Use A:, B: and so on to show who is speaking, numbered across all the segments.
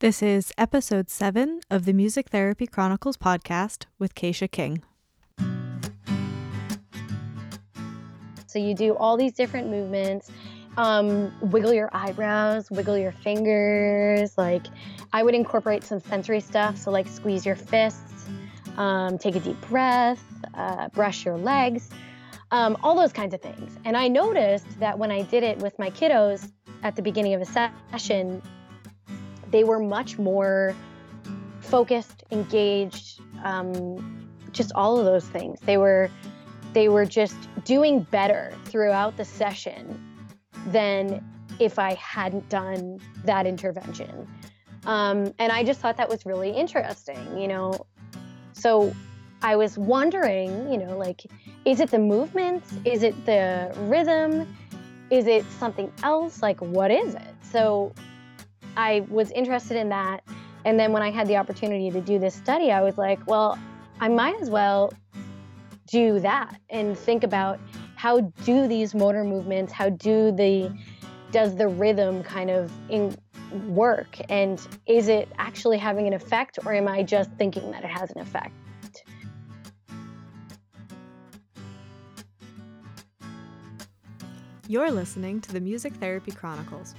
A: This is episode 7 of the Music Therapy Chronicles podcast with Keisha King.
B: So you do all these different movements. Um, wiggle your eyebrows, wiggle your fingers. Like I would incorporate some sensory stuff. So like squeeze your fists, um, take a deep breath, uh, brush your legs, um, all those kinds of things. And I noticed that when I did it with my kiddos at the beginning of a session, they were much more focused, engaged, um, just all of those things. They were they were just doing better throughout the session than if I hadn't done that intervention. Um, and I just thought that was really interesting, you know. So I was wondering, you know, like, is it the movements? Is it the rhythm? Is it something else? Like, what is it? So I was interested in that. And then when I had the opportunity to do this study, I was like, well, I might as well do that and think about how do these motor movements, how do the does the rhythm kind of in, work and is it actually having an effect or am I just thinking that it has an effect?
A: You're listening to the Music Therapy Chronicles,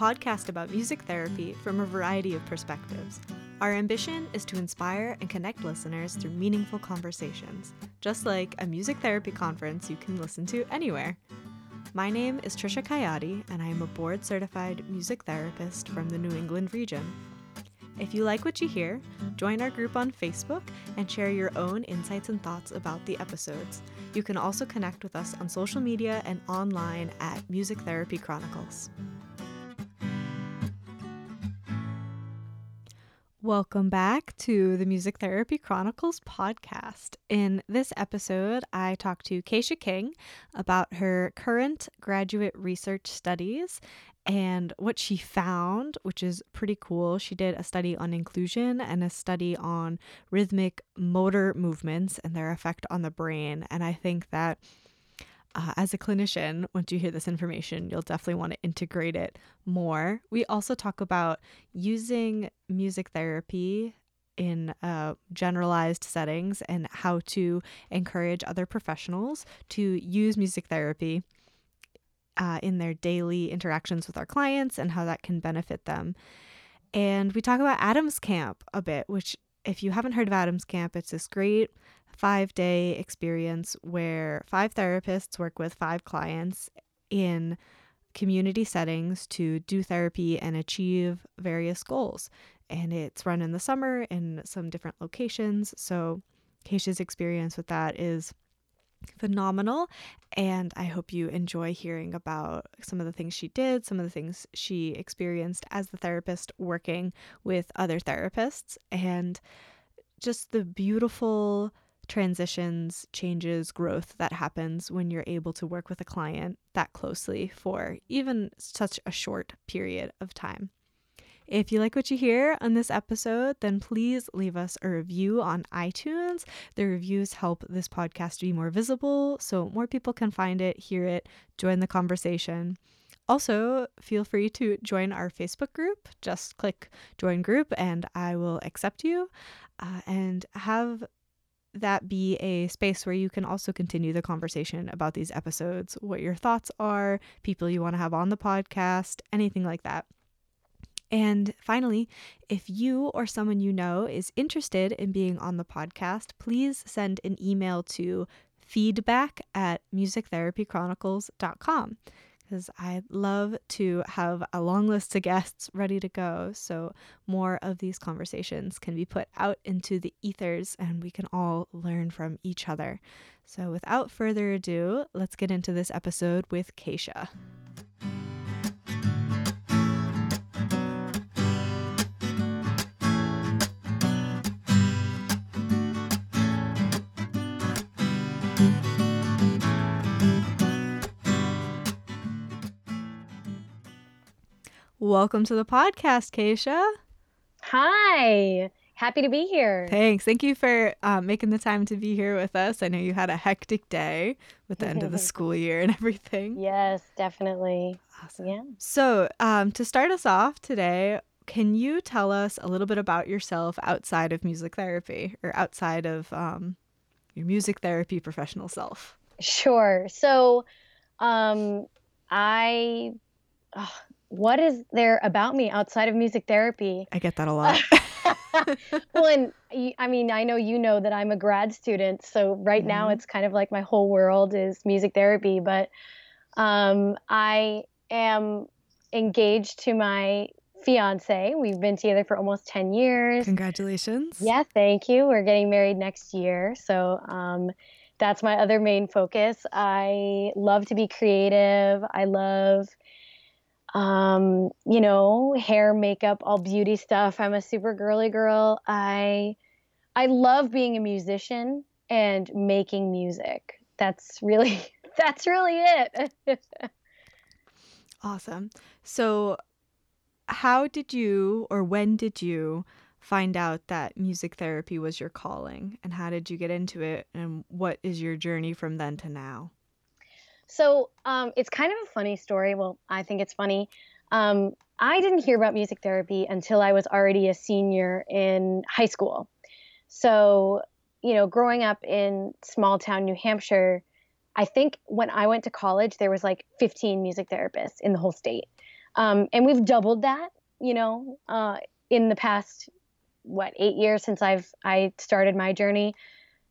A: podcast about music therapy from a variety of perspectives. Our ambition is to inspire and connect listeners through meaningful conversations, just like a music therapy conference you can listen to anywhere. My name is Trisha Kayati, and I am a board certified music therapist from the New England region. If you like what you hear, join our group on Facebook and share your own insights and thoughts about the episodes. You can also connect with us on social media and online at Music Therapy Chronicles. Welcome back to the Music Therapy Chronicles podcast. In this episode, I talked to Keisha King about her current graduate research studies and what she found, which is pretty cool. She did a study on inclusion and a study on rhythmic motor movements and their effect on the brain. And I think that uh, as a clinician, once you hear this information, you'll definitely want to integrate it more. We also talk about using music therapy in uh, generalized settings and how to encourage other professionals to use music therapy uh, in their daily interactions with our clients and how that can benefit them. And we talk about Adams Camp a bit, which, if you haven't heard of Adams Camp, it's this great five day experience where five therapists work with five clients in community settings to do therapy and achieve various goals. And it's run in the summer in some different locations. So, Keisha's experience with that is phenomenal. And I hope you enjoy hearing about some of the things she did, some of the things she experienced as the therapist working with other therapists, and just the beautiful transitions, changes, growth that happens when you're able to work with a client that closely for even such a short period of time. If you like what you hear on this episode, then please leave us a review on iTunes. The reviews help this podcast to be more visible so more people can find it, hear it, join the conversation. Also, feel free to join our Facebook group. Just click join group and I will accept you uh, and have that be a space where you can also continue the conversation about these episodes, what your thoughts are, people you want to have on the podcast, anything like that. And finally, if you or someone you know is interested in being on the podcast, please send an email to feedback at musictherapychronicles.com because I'd love to have a long list of guests ready to go so more of these conversations can be put out into the ethers and we can all learn from each other. So, without further ado, let's get into this episode with Keisha. Welcome to the podcast, Keisha.
B: Hi. Happy to be here.
A: Thanks. Thank you for uh, making the time to be here with us. I know you had a hectic day with the end of the school year and everything.
B: Yes, definitely.
A: Awesome. Yeah. So, um, to start us off today, can you tell us a little bit about yourself outside of music therapy or outside of um, your music therapy professional self?
B: Sure. So, um, I, what is there about me outside of music therapy?
A: I get that a lot.
B: well, and I mean, I know you know that I'm a grad student, so right mm-hmm. now it's kind of like my whole world is music therapy. But um, I am engaged to my fiance. We've been together for almost 10 years.
A: Congratulations.
B: Yeah, thank you. We're getting married next year. So um, that's my other main focus. I love to be creative. I love um, you know, hair, makeup, all beauty stuff. I'm a super girly girl. I I love being a musician and making music. That's really that's really it.
A: awesome. So how did you or when did you find out that music therapy was your calling and how did you get into it and what is your journey from then to now?
B: So um, it's kind of a funny story. Well, I think it's funny. Um, I didn't hear about music therapy until I was already a senior in high school. So, you know, growing up in small town New Hampshire, I think when I went to college, there was like 15 music therapists in the whole state. Um, and we've doubled that, you know, uh, in the past, what, eight years since I've I started my journey.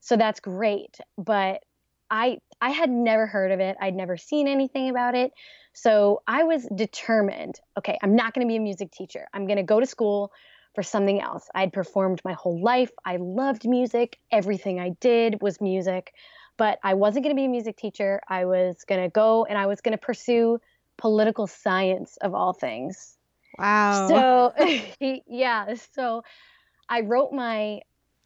B: So that's great. But I I had never heard of it. I'd never seen anything about it. So I was determined, okay, I'm not going to be a music teacher. I'm going to go to school for something else. I'd performed my whole life. I loved music. Everything I did was music. But I wasn't going to be a music teacher. I was going to go and I was going to pursue political science of all things.
A: Wow.
B: So, yeah. So I wrote my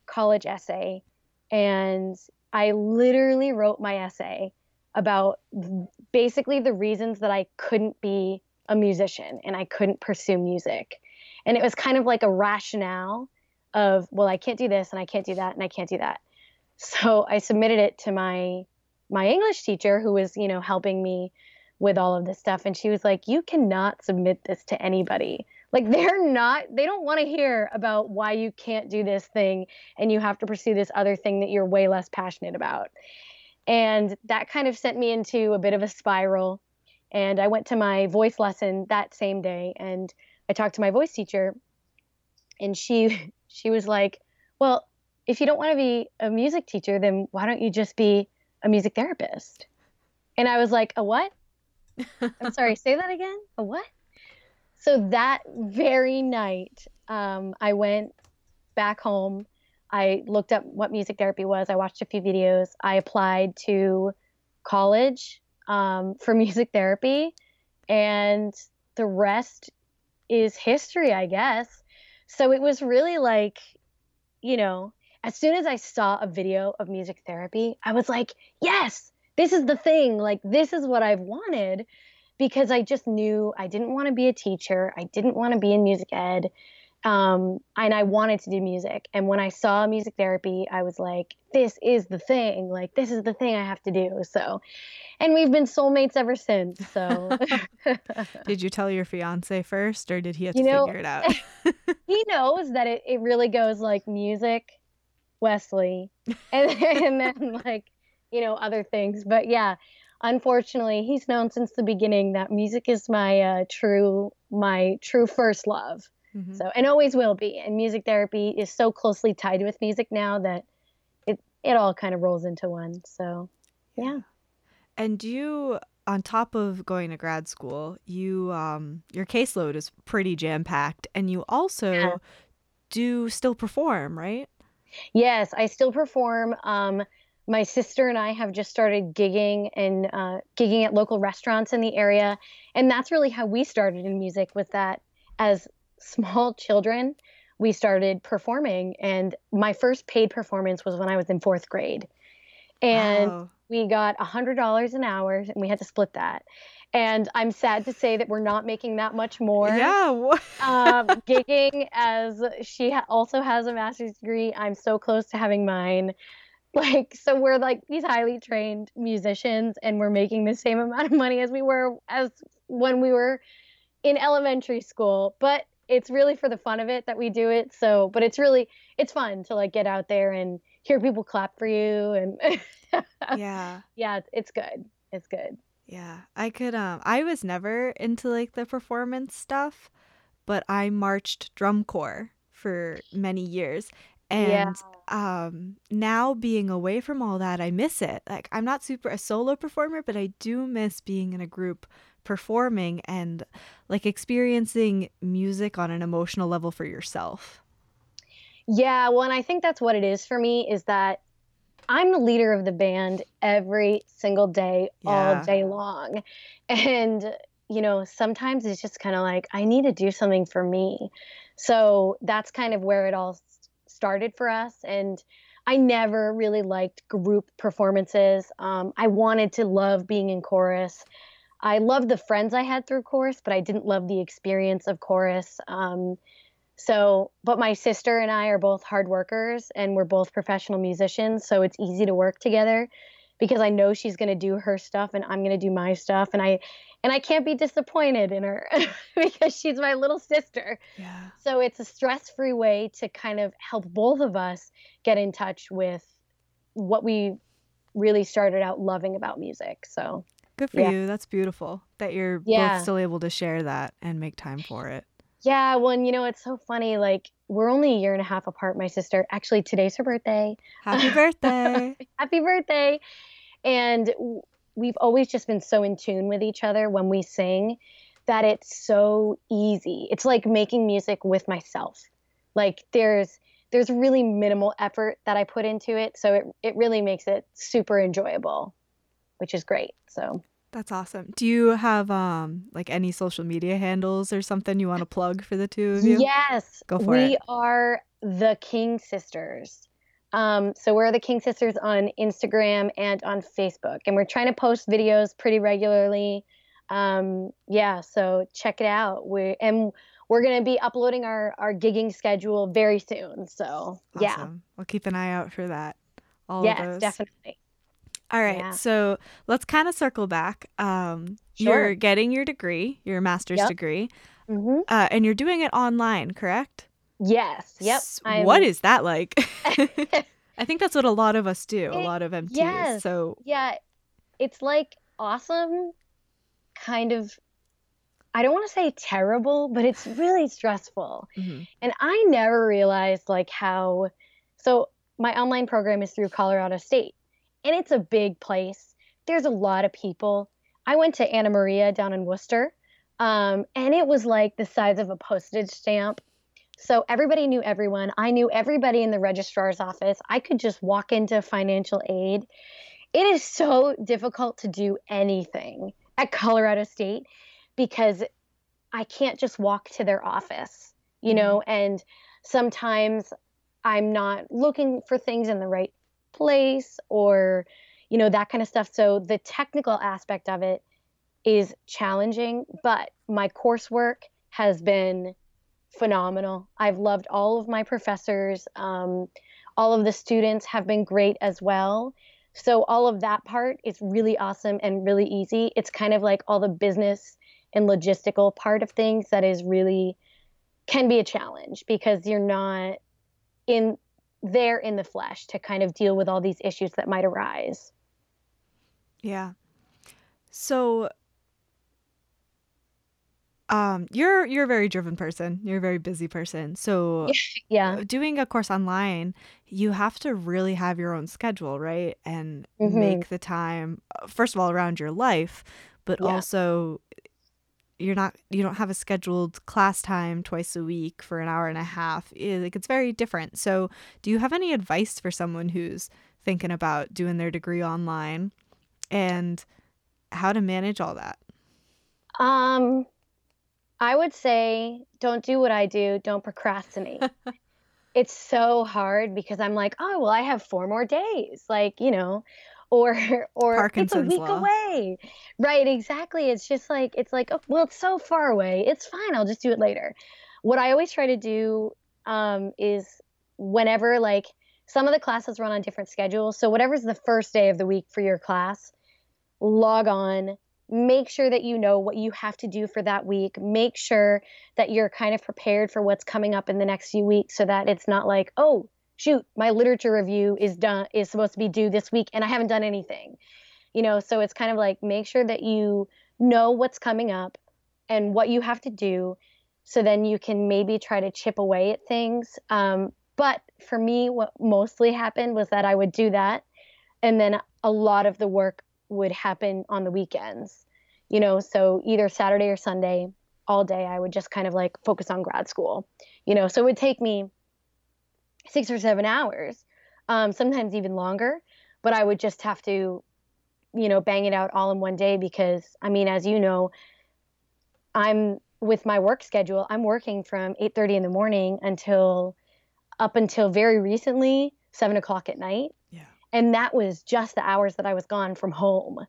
B: college essay and I literally wrote my essay about basically the reasons that I couldn't be a musician and I couldn't pursue music. And it was kind of like a rationale of, well, I can't do this and I can't do that and I can't do that. So I submitted it to my my English teacher who was, you know, helping me with all of this stuff and she was like, "You cannot submit this to anybody." Like they're not they don't want to hear about why you can't do this thing and you have to pursue this other thing that you're way less passionate about. And that kind of sent me into a bit of a spiral. And I went to my voice lesson that same day and I talked to my voice teacher and she she was like, "Well, if you don't want to be a music teacher, then why don't you just be a music therapist?" And I was like, "A what?" I'm sorry, say that again. A what? So that very night, um, I went back home I looked up what music therapy was. I watched a few videos. I applied to college um, for music therapy, and the rest is history, I guess. So it was really like, you know, as soon as I saw a video of music therapy, I was like, yes, this is the thing. Like, this is what I've wanted because I just knew I didn't want to be a teacher. I didn't want to be in music ed. Um, and I wanted to do music. And when I saw music therapy, I was like, this is the thing. Like, this is the thing I have to do. So, and we've been soulmates ever since. So,
A: did you tell your fiance first, or did he have you to know, figure it out?
B: he knows that it, it really goes like music, Wesley, and, and then like, you know, other things. But yeah, unfortunately, he's known since the beginning that music is my uh, true, my true first love. Mm-hmm. So, and always will be. And music therapy is so closely tied with music now that it it all kind of rolls into one. So, yeah.
A: And you on top of going to grad school, you um your caseload is pretty jam-packed and you also yeah. do still perform, right?
B: Yes, I still perform. Um my sister and I have just started gigging and uh, gigging at local restaurants in the area, and that's really how we started in music. With that as small children, we started performing. And my first paid performance was when I was in fourth grade. And wow. we got a $100 an hour, and we had to split that. And I'm sad to say that we're not making that much more.
A: Yeah.
B: um, gigging as she ha- also has a master's degree. I'm so close to having mine. Like, so we're like these highly trained musicians, and we're making the same amount of money as we were as when we were in elementary school. But it's really for the fun of it that we do it. So, but it's really it's fun to like get out there and hear people clap for you and
A: Yeah.
B: yeah, it's, good. It's good.
A: Yeah. I could um I was never into like the performance stuff, but I marched drum corps for many years.
B: Yeah.
A: And um now being away from all that, I miss it. Like I'm not super a solo performer, but I do miss being in a group performing and like experiencing music on an emotional level for yourself.
B: Yeah, well, and I think that's what it is for me is that I'm the leader of the band every single day, all day long. And, you know, sometimes it's just kind of like, I need to do something for me. So that's kind of where it all started for us. And I never really liked group performances. Um, I wanted to love being in chorus. I loved the friends I had through chorus, but I didn't love the experience of chorus. Um, so, but my sister and I are both hard workers and we're both professional musicians. So it's easy to work together because I know she's going to do her stuff and I'm going to do my stuff. And I, and I can't be disappointed in her because she's my little sister.
A: Yeah.
B: So it's a stress free way to kind of help both of us get in touch with what we really started out loving about music. So,
A: Good for
B: yeah.
A: you. That's beautiful that you're
B: Yeah.
A: both still able to share that and make time for it.
B: Yeah, well, and you know, it's so funny. Like, we're only a year and a half apart, my sister. Actually, today's her birthday.
A: Happy birthday.
B: Happy birthday. And we've always just been so in tune with each other when we sing that it's so easy. It's like making music with myself. Like, there's there's really minimal effort that I put into it, so it it really makes it super enjoyable, which is great. So,
A: That's awesome. Do you have um like any social media handles or something you want to plug for the two of you?
B: Yes,
A: Go for
B: we
A: it.
B: We are the King Sisters. Um, so we're the King Sisters on Instagram and on Facebook, and we're trying to post videos pretty regularly. Um, yeah, so check it out. We and we're gonna be uploading our our gigging schedule very soon. So yeah,
A: We'll keep an eye out for that. All of
B: yes, definitely.
A: All right.
B: Yeah.
A: So let's kind of circle back. Um,
B: Sure.
A: you're getting your degree, your master's
B: Yep.
A: degree,
B: hmm
A: uh, and you're doing it online, correct?
B: Yes. Yep. I'm-
A: What is that like? I think that's what a lot of us do. A lot of MTs.
B: yes.
A: So
B: Yeah, it's like awesome, kind of. I don't want to say terrible, but it's really stressful.
A: mhm.
B: And I never realized like how. So my online program is through Colorado State, and it's a big place. There's a lot of people. I went to Anna Maria down in Worcester, um, and it was like the size of a postage stamp. So everybody knew everyone. I knew everybody in the registrar's office. I could just walk into financial aid. It is so difficult to do anything at Colorado State because I can't just walk to their office, you mm-hmm. know, and sometimes I'm not looking for things in the right place or, you know, that kind of stuff. So the technical aspect of it is challenging, but my coursework has been phenomenal. I've loved all of my professors. Um, all of the students have been great as well. So all of that part is really awesome and really easy. It's kind of like all the business and logistical part of things that is really can be a challenge because you're not in there in the flesh to kind of deal with all these issues that might arise.
A: yeah. So um you're you're a very driven person. You're a very busy person. So
B: Yeah.
A: doing a course online, you have to really have your own schedule, right? And
B: Mhm.
A: make the time uh, first of all around your life, but
B: Yeah.
A: also you're not you don't have a scheduled class time twice a week for an hour and a half. Like it's very different. So, do you have any advice for someone who's thinking about doing their degree online and how to manage all that?
B: Um I would say don't do what I do, don't procrastinate. it's so hard because I'm like, oh well, I have four more days, like you know, or or it's a week
A: law.
B: away, right? Exactly. It's just like it's like, oh, well, it's so far away. It's fine. I'll just do it later. What I always try to do um, is whenever like some of the classes run on different schedules, so whatever's the first day of the week for your class, log on, make sure that you know what you have to do for that week. Make sure that you're kind of prepared for what's coming up in the next few weeks so that it's not like, oh, shoot, my literature review is done is supposed to be due this week and I haven't done anything. You know, so it's kind of like make sure that you know what's coming up and what you have to do so then you can maybe try to chip away at things. Um, but for me, what mostly happened was that I would do that and then a lot of the work would happen on the weekends. You know, so either Saturday or Sunday, all day, I would just kind of like focus on grad school. You know, so it would take me six or seven hours, um, sometimes even longer, but I would just have to, you know, bang it out all in one day because, I mean, as you know, I'm with my work schedule. I'm working from 8:30 in the morning until up until very recently, seven o'clock at night.
A: Yeah.
B: And that was just the hours that I was gone from home.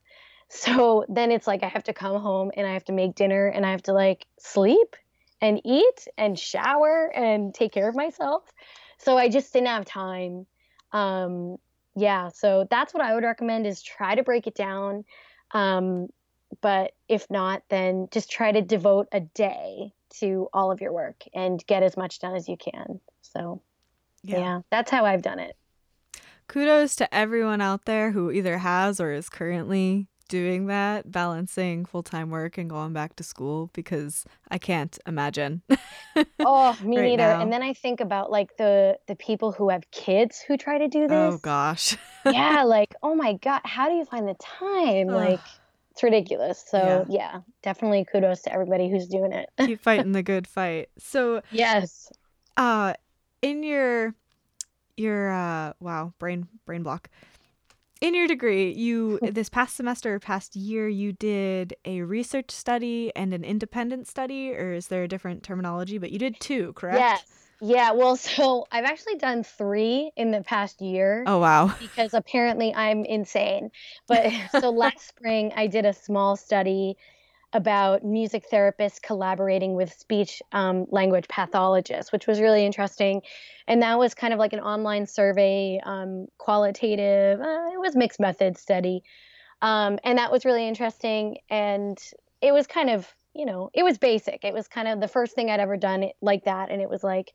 B: So then it's like I have to come home and I have to make dinner and I have to like sleep and eat and shower and take care of myself. So I just didn't have time. Um, yeah, so that's what I would recommend is try to break it down. Um, but if not, then just try to devote a day to all of your work and get as much done as you can. So, yeah, yeah that's how I've done it.
A: Kudos to everyone out there who either has or is currently doing that, balancing full time work and going back to school because I can't imagine.
B: oh, me right neither. Now. And then I think about like the the people who have kids who try to do oh,
A: this. Oh gosh.
B: yeah, like oh my god, how do you find the time? like it's ridiculous. So yeah. yeah, definitely kudos to everybody who's doing it.
A: Keep fighting the good fight. So
B: yes.
A: Uh in your your uh wow, brain brain block in your degree, you this past semester, past year, you did a research study and an independent study, or is there a different terminology? But you did two, correct?
B: Yes. Yeah, well, so I've actually done three in the past year.
A: Oh, wow.
B: Because apparently I'm insane. But so last spring, I did a small study about music therapists collaborating with speech um, language pathologists, which was really interesting. And that was kind of like an online survey, um, qualitative, uh, it was mixed method study. Um, and that was really interesting. And it was kind of, you know, it was basic. It was kind of the first thing I'd ever done like that. And it was like,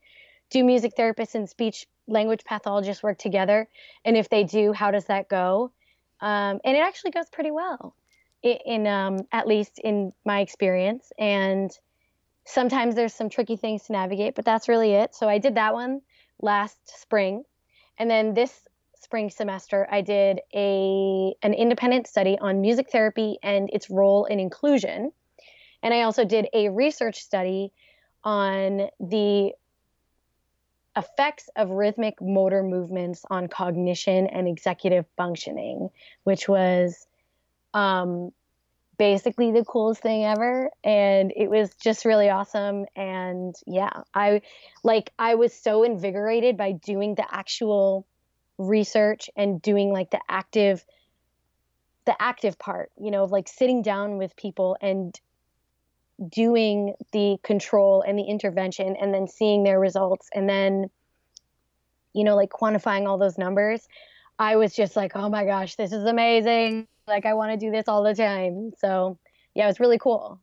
B: do music therapists and speech language pathologists work together? And if they do, how does that go? Um, and it actually goes pretty well in um, at least in my experience. And sometimes there's some tricky things to navigate, but that's really it. So I did that one last spring, and then this spring semester I did a an independent study on music therapy and its role in inclusion. And I also did a research study on the effects of rhythmic motor movements on cognition and executive functioning, which was um, basically the coolest thing ever and it was just really awesome and yeah i like i was so invigorated by doing the actual research and doing like the active the active part you know like sitting down with people and doing the control and the intervention and then seeing their results and then you know like quantifying all those numbers. I was just like oh my gosh this is amazing like I want to do this all the time. So yeah, it was really cool.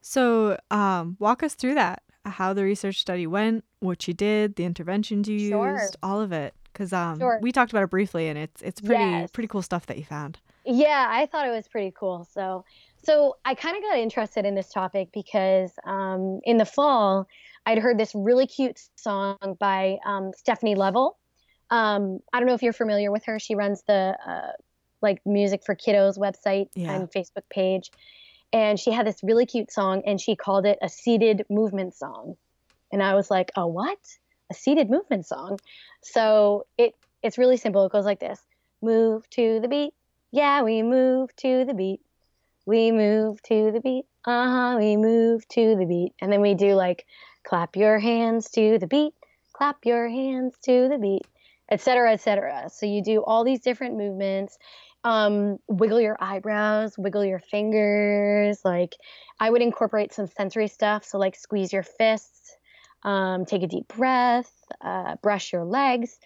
A: So um, walk us through that. How the research study went, what you did, the interventions you sure. used, all of it. Because um, sure. we talked about it briefly, and it's it's pretty yes. pretty cool stuff that you found.
B: Yeah, I thought it was pretty cool. So so I kind of got interested in this topic because um, in the fall I'd heard this really cute song by um, Stephanie Leavell. Um, I don't know if you're familiar with her. She runs the uh, like music for kiddos website yeah. and Facebook page. And she had this really cute song and she called it a seated movement song. And I was like, a what? A seated movement song. So it it's really simple. It goes like this. Move to the beat. Yeah, we move to the beat. We move to the beat. Uh-huh, we move to the beat. And then we do like clap your hands to the beat. Clap your hands to the beat, etc., etc. So you do all these different movements um, wiggle your eyebrows, wiggle your fingers. Like I would incorporate some sensory stuff. So like squeeze your fists, um, take a deep breath, uh, brush your legs,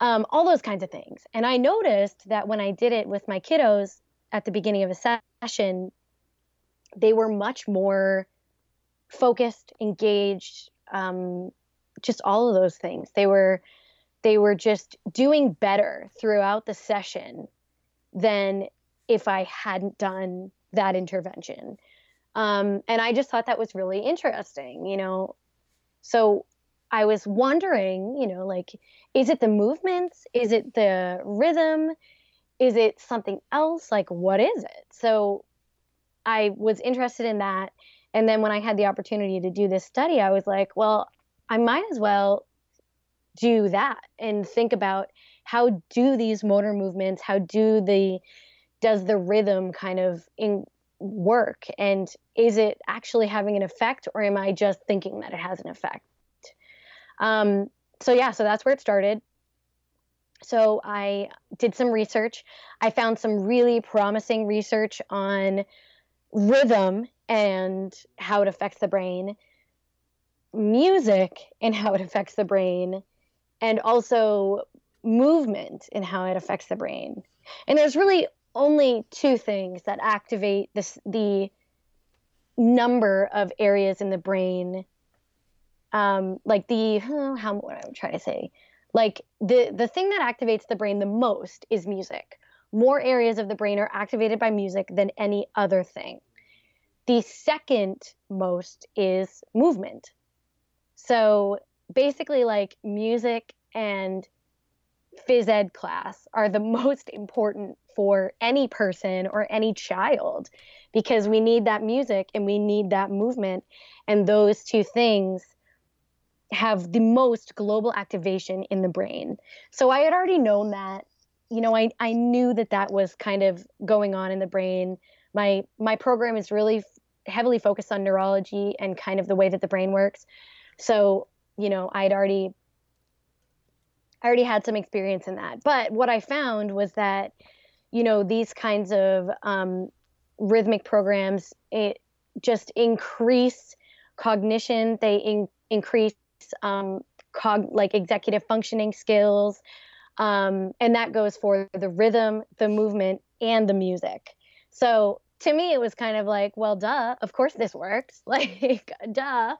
B: um, all those kinds of things. And I noticed that when I did it with my kiddos, at the beginning of a session, they were much more focused, engaged, um, just all of those things. They were they were just doing better throughout the session than if I hadn't done that intervention. Um, and I just thought that was really interesting, you know. So I was wondering, you know, like, is it the movements? Is it the rhythm? Is it something else? Like, what is it? So I was interested in that. And then when I had the opportunity to do this study, I was like, well, I might as well do that and think about how do these motor movements, how do the does the rhythm kind of in work and is it actually having an effect or am I just thinking that it has an effect? Um, so yeah, so that's where it started. So I did some research. I found some really promising research on rhythm and how it affects the brain, music and how it affects the brain, and also movement and how it affects the brain. And there's really only two things that activate this the number of areas in the brain um, like the how what I'm trying to say like the the thing that activates the brain the most is music. More areas of the brain are activated by music than any other thing. The second most is movement. So basically like music and phys ed class are the most important for any person or any child because we need that music and we need that movement. And those two things have the most global activation in the brain. So i had already known that you know i, I knew that that was kind of going on in the brain. My my program is really heavily focused on neurology and kind of the way that the brain works. So you know i'd already I already had some experience in that. But what I found was that, you know, these kinds of um, rhythmic programs it just increase cognition. They in, increase um, cog like executive functioning skills, um, and that goes for the rhythm, the movement, and the music. So to me, it was kind of like, well, duh, of course this works. Like, duh.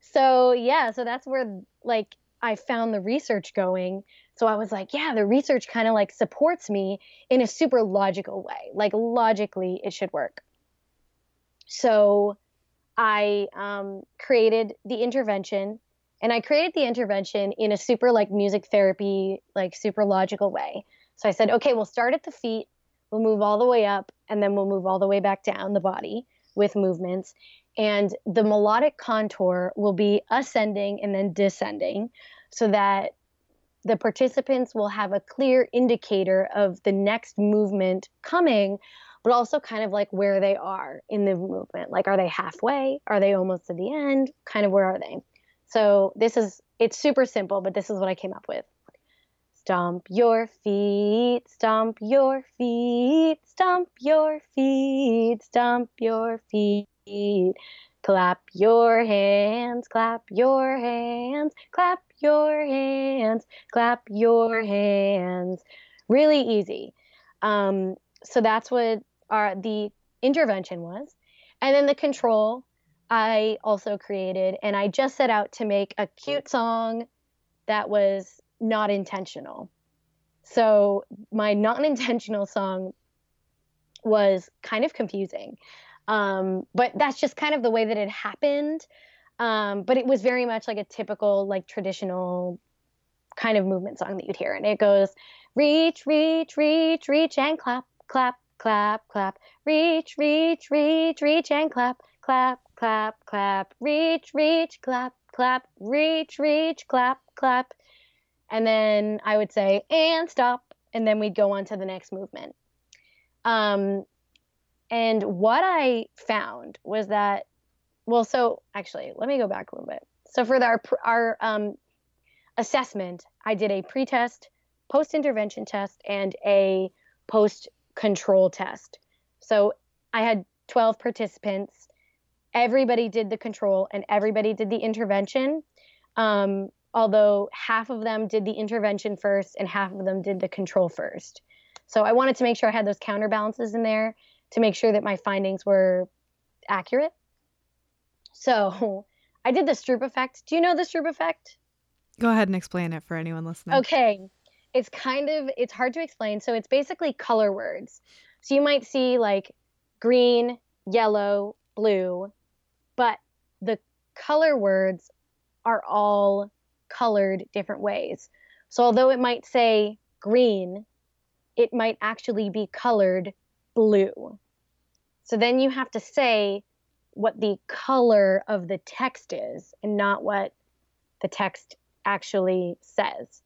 B: So yeah, so that's where like I found the research going. So I was like, yeah, the research kind of like supports me in a super logical way. Like logically, it should work. So I um, created the intervention, and I created the intervention in a super like music therapy, like super logical way. So I said, okay, we'll start at the feet, we'll move all the way up, and then we'll move all the way back down the body with movements and the melodic contour will be ascending and then descending so that the participants will have a clear indicator of the next movement coming but also kind of like where they are in the movement. Like are they halfway? Are they almost at the end? Kind of where are they? So this is it's super simple but this is what i came up with. Stomp your feet stomp your feet stomp your feet stomp your feet Clap your hands, clap your hands, clap your hands, clap your hands. Really easy. Um, so that's what our the intervention was. And then the control I also created, and I just set out to make a cute song that was not intentional. So my non intentional song was kind of confusing. Um, but that's just kind of the way that it happened. Um, but it was very much like a typical, like traditional kind of movement song that you'd hear. And it goes, reach, reach, reach, reach, and clap, clap, clap, clap, reach, reach, reach, reach, and clap, clap, clap, clap, reach, reach, clap, clap, reach, reach, clap, clap. And then I would say, and stop. And then we'd go on to the next movement. Um, and what I found was that, well, so actually, let me go back a little bit. So for our our um, assessment, I did a pre-test, post-intervention test, and a post-control test. So I had 12 participants. Everybody did the control, and everybody did the intervention. Um, although half of them did the intervention first, and half of them did the control first. So I wanted to make sure I had those counterbalances in there to make sure that my findings were accurate. So I did the Stroop effect. Do you know the Stroop effect?
A: Go ahead and explain it for anyone listening.
B: Okay. It's kind of it's hard to explain. So it's basically color words. So you might see like green, yellow, blue, but the color words are all colored different ways. So although it might say green, it might actually be colored blue. So then you have to say what the color of the text is and not what the text actually says.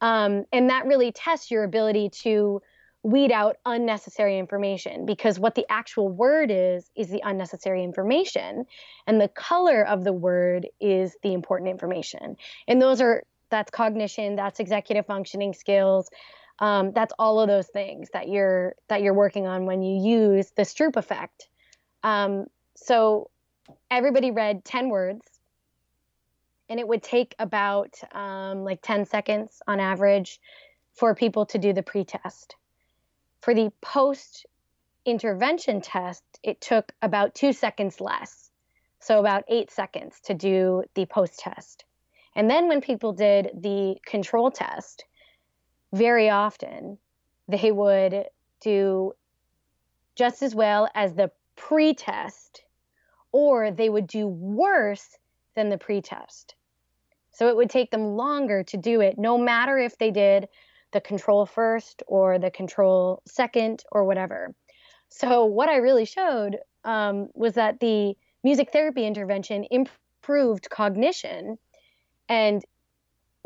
B: Um, and that really tests your ability to weed out unnecessary information because what the actual word is is the unnecessary information and the color of the word is the important information and those are that's cognition that's executive functioning skills um, that's all of those things that you're that you're working on when you use the Stroop effect um, so everybody read 10 words and it would take about um, like 10 seconds on average for people to do the pretest for the post intervention test, it took about two seconds less. So, about eight seconds to do the post test. And then when people did the control test, very often they would do just as well as the pre test, or they would do worse than the pre test. So, it would take them longer to do it, no matter if they did the control first or the control second or whatever. So, what I really showed um, was that the music therapy intervention improved cognition and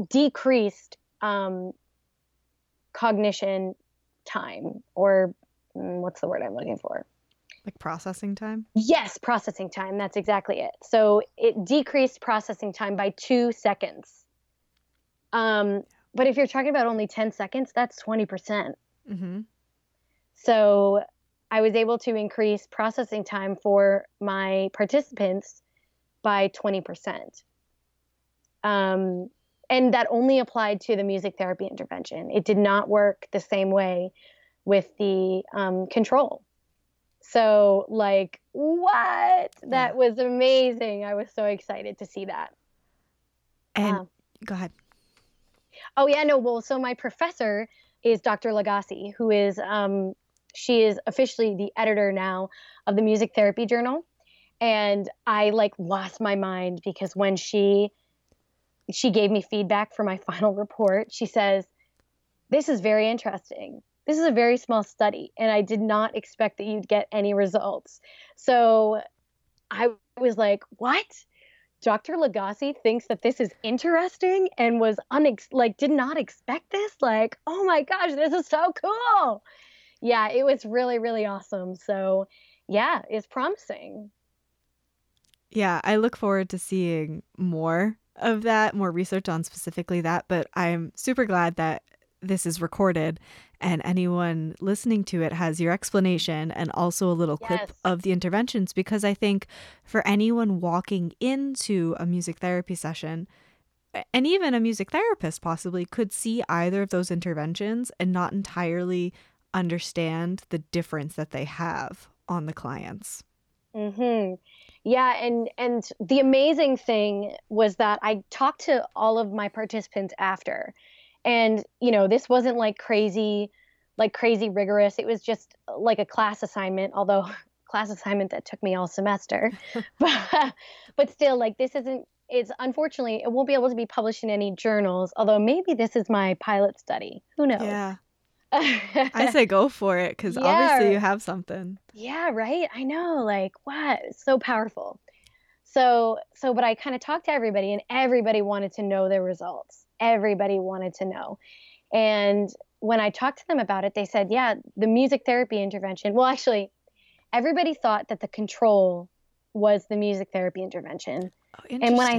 B: decreased um, cognition time, or mm, what's the word I'm looking for?
A: Like processing time?
B: Yes, processing time. That's exactly it. So, it decreased processing time by two seconds. Um, but if you're talking about only 10 seconds, that's 20%. percent mm-hmm. So I was able to increase processing time for my participants by 20%. Um, and that only applied to the music therapy intervention. It did not work the same way with the um, control. So, like, what? That was amazing. I was so excited to see that.
A: And um, go ahead.
B: Oh yeah, no. Well, so my professor is Dr. LaGasse, who is um, she is officially the editor now of the Music Therapy Journal, and I like lost my mind because when she she gave me feedback for my final report, she says, "This is very interesting. This is a very small study, and I did not expect that you'd get any results." So I was like, "What?" Dr. LaGasse thinks that this is interesting and was unex like did not expect this. Like, oh my gosh, this is so cool. Yeah, it was really, really awesome. So yeah, it's promising.
A: Yeah, I look forward to seeing more of that, more research on specifically that. But I'm super glad that this is recorded and anyone listening to it has your explanation and also a little clip of the interventions because I think for anyone walking into a music therapy session and even a music therapist possibly could see either of those interventions and not entirely understand the difference that they have on the clients.
B: Mhm. Yeah, and and the amazing thing was that I talked to all of my participants after and, you know, this wasn't like crazy, like crazy rigorous. It was just uh, like a class assignment, although class assignment that took me all semester. but, but still, like this isn't, it's unfortunately, it won't be able to be published in any journals, although maybe this is my pilot study. Who knows?
A: Yeah. I say go for it because yeah. obviously you have something.
B: Yeah, right. I know. Like, what? So powerful. So, so, but I kind of talked to everybody, and everybody wanted to know their results everybody wanted to know. And when I talked to them about it, they said, yeah, the music therapy intervention. Well, actually, everybody thought that the control was the music therapy intervention.
A: Oh, and when
B: I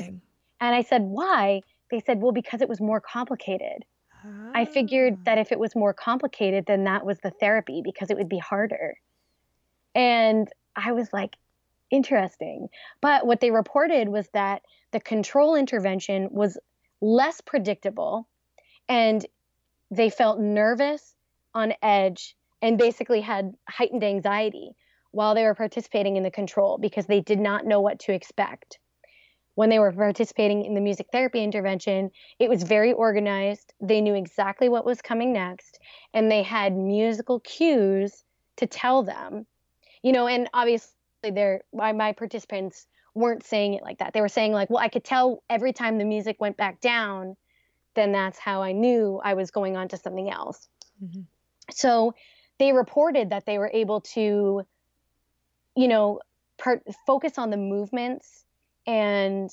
B: and I said, why? They said, well, because it was more complicated. I figured that if it was more complicated, then that was the therapy because it would be harder. And I was like, interesting. But what they reported was that the control intervention was less predictable and they felt nervous on edge and basically had heightened anxiety while they were participating in the control because they did not know what to expect. When they were participating in the music therapy intervention, it was very organized. They knew exactly what was coming next, and they had musical cues to tell them. You know, and obviously, they're, my, my participants weren't saying it like that. They were saying, like, well, I could tell every time the music went back down, then that's how I knew I was going on to something else. Mm-hmm. So they reported that they were able to you know, part, focus on the movements and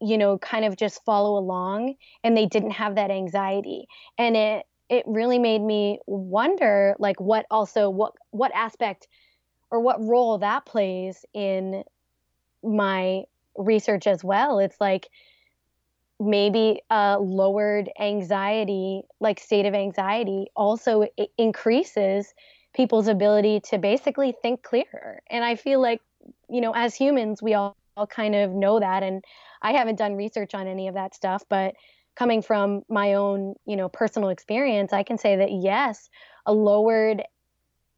B: you know kind of just follow along and they didn't have that anxiety and it it really made me wonder like what also what what aspect or what role that plays in my research as well it's like maybe a lowered anxiety like state of anxiety also increases people's ability to basically think clearer. And I feel like, you know, as humans, we all, all kind of know that. And I haven't done research on any of that stuff, but coming from my own, you know, personal experience, I can say that yes, a lowered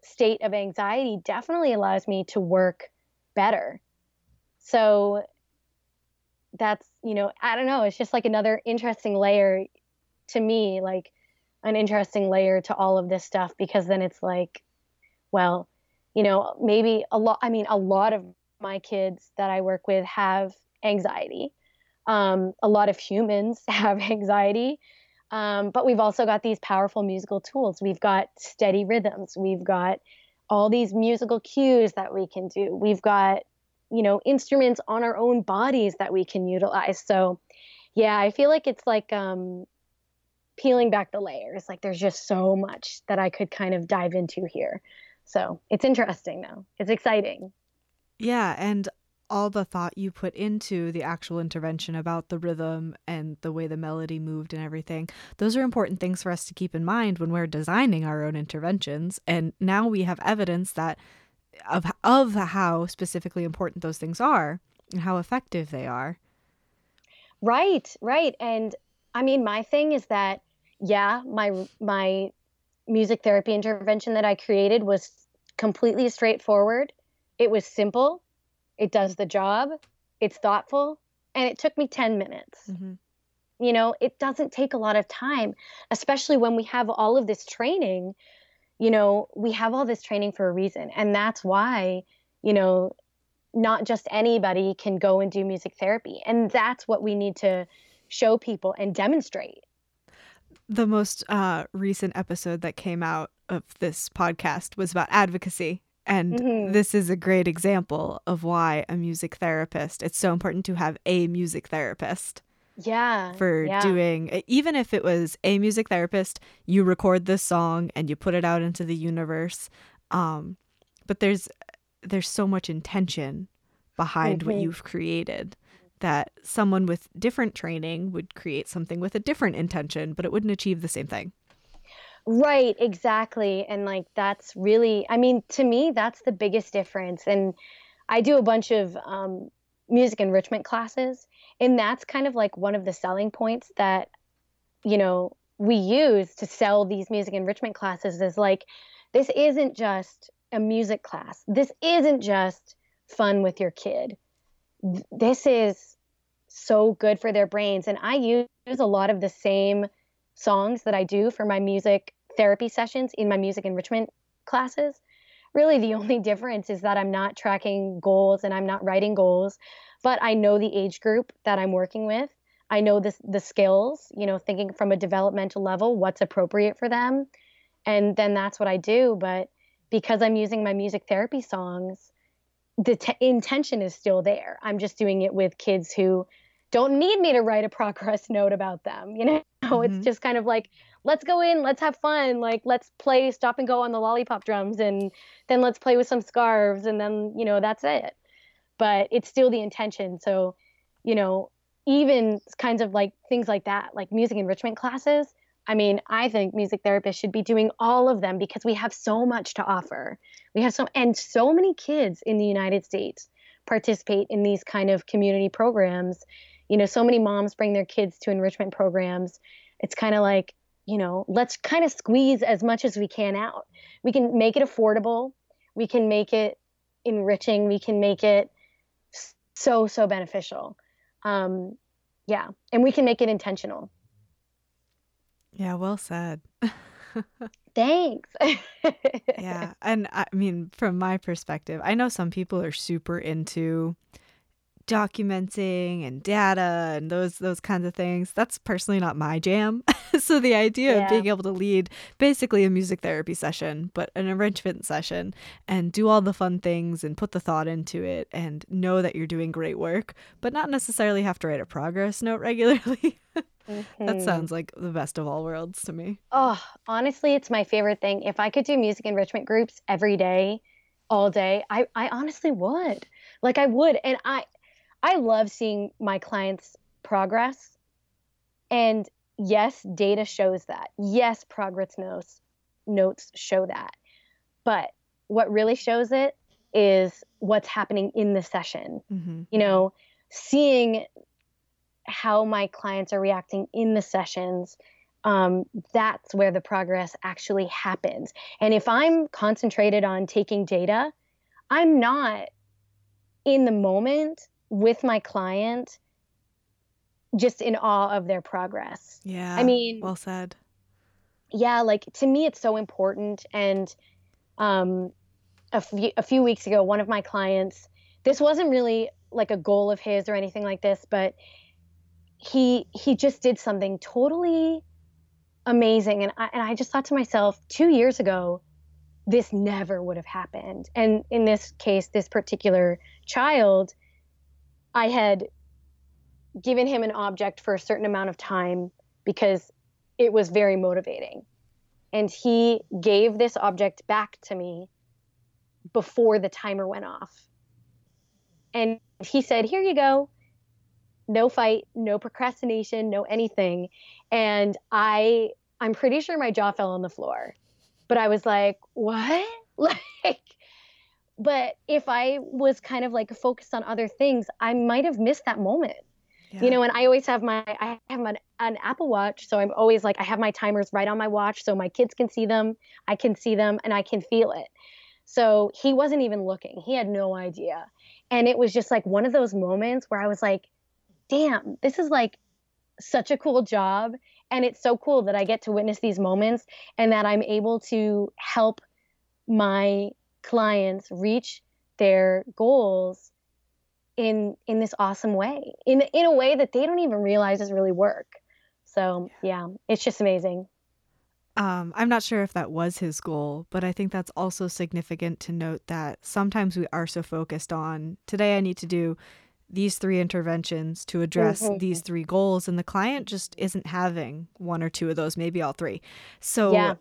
B: state of anxiety definitely allows me to work better. So that's, you know, I don't know, it's just like another interesting layer to me, like an interesting layer to all of this stuff because then it's like well. You know, maybe a lot, I mean, a lot of my kids that I work with have anxiety. Um, a lot of humans have anxiety. Um, but we've also got these powerful musical tools. We've got steady rhythms. We've got all these musical cues that we can do. We've got, you know, instruments on our own bodies that we can utilize. So, yeah, I feel like it's like um, peeling back the layers. Like there's just so much that I could kind of dive into here. So it's interesting though. It's exciting.
A: Yeah. And all the thought you put into the actual intervention about the rhythm and the way the melody moved and everything, those are important things for us to keep in mind when we're designing our own interventions. And now we have evidence that of of how specifically important those things are and how effective they are.
B: Right, right. And I mean my thing is that yeah, my my music therapy intervention that I created was completely straightforward. It was simple. It does the job. It's thoughtful. And it took me 10 minutes. Mm-hmm. You know, it doesn't take a lot of time, especially when we have all of this training. You know, we have all this training for a reason. And that's why, you know, not just anybody can go and do music therapy. And that's what we need to show people and demonstrate
A: the most uh, recent episode that came out of this podcast was about advocacy. And mm-hmm. this is a great example of why a music therapist, it's so important to have a music therapist.
B: Yeah.
A: For
B: yeah.
A: doing, even if it was a music therapist, you record this song and you put it out into the universe. Um, but there's there's so much intention behind mm-hmm. what you've created that someone with different training would create something with a different intention, but it wouldn't achieve the same thing.
B: Right, exactly. And like that's really, I mean, to me, that's the biggest difference. And I do a bunch of um, music enrichment classes, and that's kind of like one of the selling points that, you know, we use to sell these music enrichment classes is like, this isn't just a music class, this isn't just fun with your kid this is so good for their brains. And I use a lot of the same songs that I do for my music therapy sessions in my music enrichment classes. Really, the only difference is that I'm not tracking goals and I'm not writing goals, but I know the age group that I'm working with. I know the, the skills, you know, thinking from a developmental level, what's appropriate for them. And then that's what I do. But because I'm using my music therapy songs, the t- intention is still there. I'm just doing it with kids who don't need me to write a progress note about them. You know, mm-hmm. it's just kind of like, let's go in, let's have fun, like let's play stop and go on the lollipop drums, and then let's play with some scarves, and then you know that's it. But it's still the intention. So, you know, even kinds of like things like that, like music enrichment classes. I mean, I think music therapists should be doing all of them because we have so much to offer. We have so, and so many kids in the United States participate in these kind of community programs. You know, so many moms bring their kids to enrichment programs. It's kind of like, you know, let's kind of squeeze as much as we can out. We can make it affordable. We can make it enriching. We can make it so, so beneficial. Um, yeah. And we can make it intentional.
A: Yeah, well said.
B: Thanks.
A: yeah. And I mean, from my perspective, I know some people are super into documenting and data and those those kinds of things that's personally not my jam. So the idea yeah. of being able to lead basically a music therapy session but an enrichment session and do all the fun things and put the thought into it and know that you're doing great work but not necessarily have to write a progress note regularly. Mm-hmm. that sounds like the best of all worlds to me.
B: Oh honestly it's my favorite thing. If i could do music enrichment groups every day all day i i honestly would. Like i would and i I love seeing my clients progress. And yes, data shows that. Yes, progress notes notes show that. But what really shows it is what's happening in the session. Mm-hmm. You know, seeing how my clients are reacting in the sessions, um, that's where the progress actually happens. And if I'm concentrated on taking data, I'm not in the moment with my client just in awe of their progress.
A: Yeah. I mean, well said.
B: Yeah, like to me it's so important and um a few a few weeks ago one of my clients this wasn't really like a goal of his or anything like this, but he he just did something totally amazing and I and I just thought to myself 2 years ago this never would have happened. And in this case this particular child I had given him an object for a certain amount of time because it was very motivating. And he gave this object back to me before the timer went off. And he said, Here you go. No fight, no procrastination, no anything. And I I'm pretty sure my jaw fell on the floor. But I was like, What? Like but if I was kind of like focused on other things, I might have missed that moment. Yeah. You know, and I always have my I have an, an Apple Watch, so I'm always like I have my timers right on my watch so my kids can see them, I can see them and I can feel it. So he wasn't even looking. He had no idea. And it was just like one of those moments where I was like, damn, this is like such a cool job and it's so cool that I get to witness these moments and that I'm able to help my clients reach their goals in in this awesome way in in a way that they don't even realize is really work so yeah it's just amazing
A: um, I'm not sure if that was his goal, but I think that's also significant to note that sometimes we are so focused on today I need to do these three interventions to address mm-hmm. these three goals, and the client just isn't having one or two of those, maybe all three. So yeah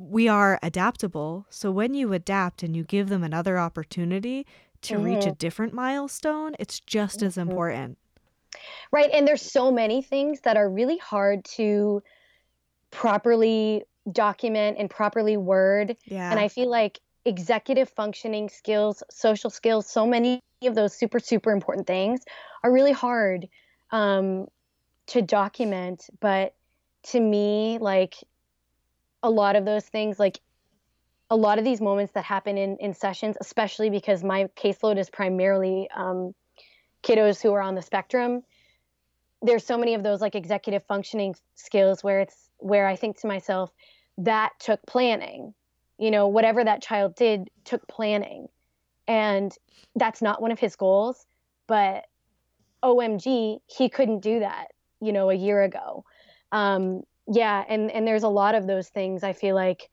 A: we are adaptable. So when you adapt and you give them another opportunity to mm-hmm. reach a mm-hmm. different milestone, it's just mm-hmm. as important.
B: Right. And there's so many things that are really hard to properly document and properly word. Yeah. And I feel like executive functioning skills, social skills, so many of those super, super important things are really hard um, to document. But to me, like a lot of those things like a lot of these moments that happen in in sessions especially because my caseload is primarily um, kiddos who are on the spectrum there's so many of those like executive functioning skills where it's where i think to myself that took planning. You know whatever that child did took planning. And that's not one of his goals but omg he couldn't do that you know a year ago. Um, yeah and and there's a lot of those things i feel like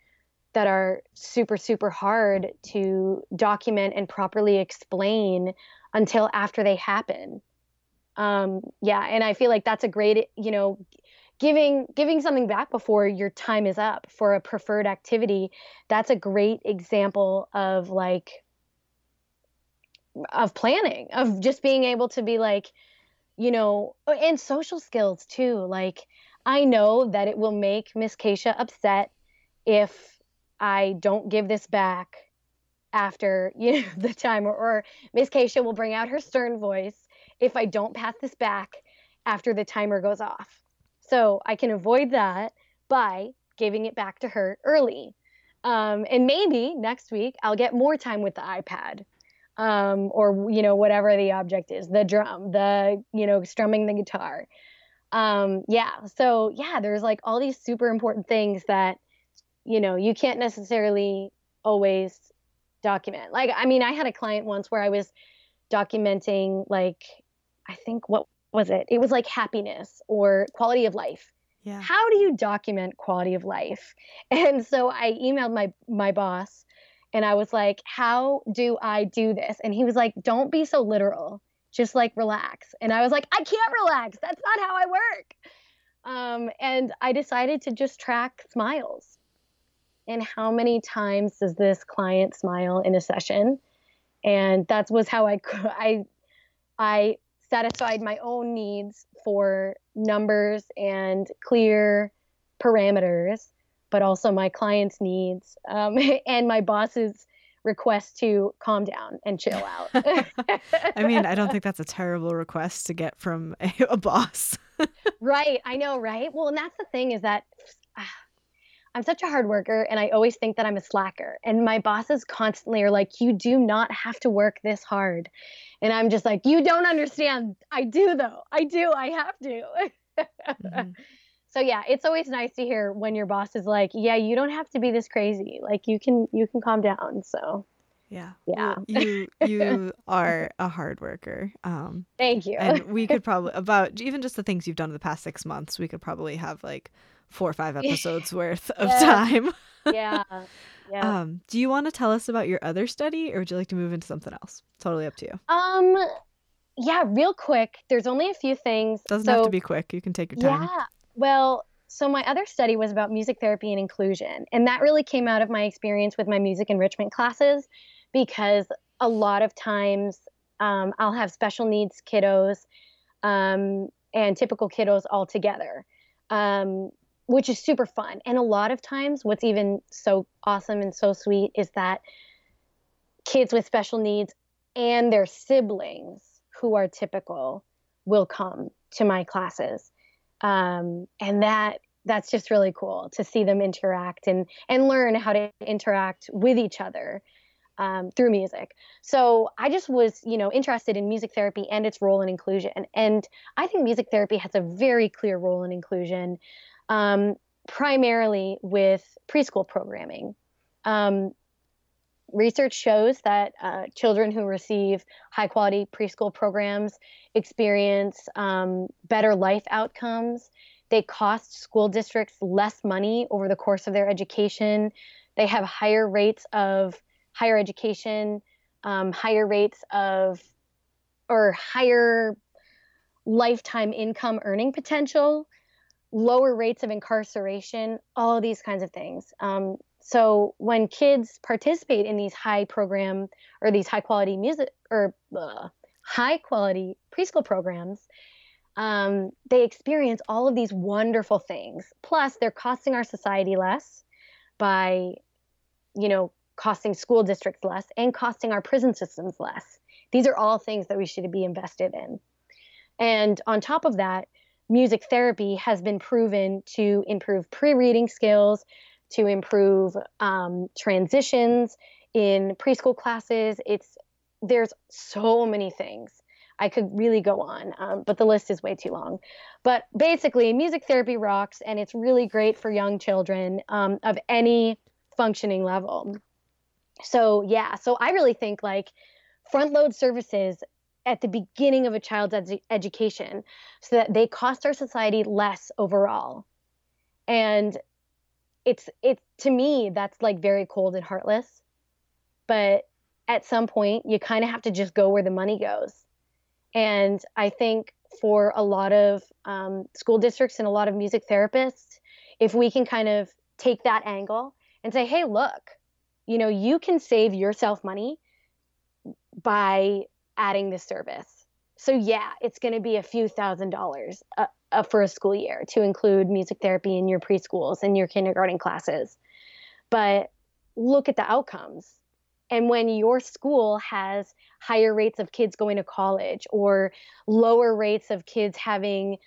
B: that are super super hard to document and properly explain until after they happen. Um yeah and i feel like that's a great you know giving giving something back before your time is up for a preferred activity that's a great example of like of planning of just being able to be like you know and social skills too like I know that it will make Miss Keisha upset if I don't give this back after you know the time or, or Miss Keisha will bring out her stern voice if I don't pass this back after the timer goes off. So I can avoid that by giving it back to her early. Um, and maybe next week I'll get more time with the iPad um, or, you know, whatever the object is the drum, the, you know, strumming the guitar. Um, yeah. So, yeah, there's like all these super important things that, you know, you can't necessarily always document. Like, I mean, I had a client once where I was documenting, like, I think what was it? It was like happiness or quality of life.
A: Yeah.
B: How do you document quality of life? And so I emailed my my boss and I was like, "How do I do this?" And he was like, "Don't be so literal. Just like relax." And I was like, "I can't relax. That's not how I work." Um, and I decided to just track smiles. And how many times does this client smile in a session? And that was how I I I satisfied my own needs for numbers and clear parameters, but also my clients' needs um, and my boss's request to calm down and chill out.
A: I mean, I don't think that's a terrible request to get from a, a boss.
B: right. I know, right? Well, and that's the thing is that ah, I'm such a hard worker and I always think that I'm a slacker. And my bosses constantly are like, you do not have to work this hard. And I'm just like, you don't understand. I do though. I do. I have to. mm-hmm. So yeah, it's always nice to hear when your boss is like, yeah, you don't have to be this crazy. Like you can you can calm down. So
A: yeah.
B: Yeah.
A: You you are a hard worker. Um
B: Thank you.
A: and we could probably about even just the things you've done in the past 6 months, we could probably have like four or five episodes worth of
B: Yeah.
A: time.
B: yeah. Yeah.
A: Um, do you want to tell us about your other study or would you like to move into something else? Totally up to you.
B: Um yeah, real quick. There's only a few things.
A: Doesn't
B: so,
A: have to be quick. You can take your time.
B: Yeah. Well, so my other study was about music therapy and inclusion. And that really came out of my experience with my music enrichment classes because a lot of times um, I'll have special needs kiddos um, and typical kiddos all together, um, which is super fun. And a lot of times, what's even so awesome and so sweet is that kids with special needs and their siblings who are typical will come to my classes um, and that that's just really cool to see them interact and and learn how to interact with each other um, through music. So I just was, you know, interested in music therapy and its role in inclusion. And I think music therapy has a very clear role in inclusion, um, primarily with preschool programming. Um, research shows that uh, children who receive high quality preschool programs experience um, better life outcomes. They cost school districts less money over the course of their education. They have higher rates of higher education, um, higher rates of, or higher lifetime income earning potential, lower rates of incarceration, all these kinds of things. Um, so when kids participate in these high program or these high quality music or uh, high quality preschool programs, um, they experience all of these wonderful things. Plus, they're costing our society less by, you know, costing school districts less and costing our prison systems less. These are all things that we should be invested in. And on top of that, music therapy has been proven to improve pre reading skills, to improve um, transitions in preschool classes. It's there's so many things. I could really go on, um, but the list is way too long. But basically, music therapy rocks, and it's really great for young children um, of any functioning level. So, yeah, so I really think like front load services at the beginning of a child's ed- education so that they cost our society less overall. And it's it to me that's like very cold and heartless. But at some point you kind of have to just go where the money goes. And I think for a lot of um, school districts and a lot of music therapists, if we can kind of take that angle and say, hey, look, you know, you can save yourself money by adding this service. So, yeah, it's going to be a few thousand dollars uh, uh, for a school year to include music therapy in your preschools and your kindergarten classes. But look at the outcomes. And when your school has higher rates of kids going to college or lower rates of kids having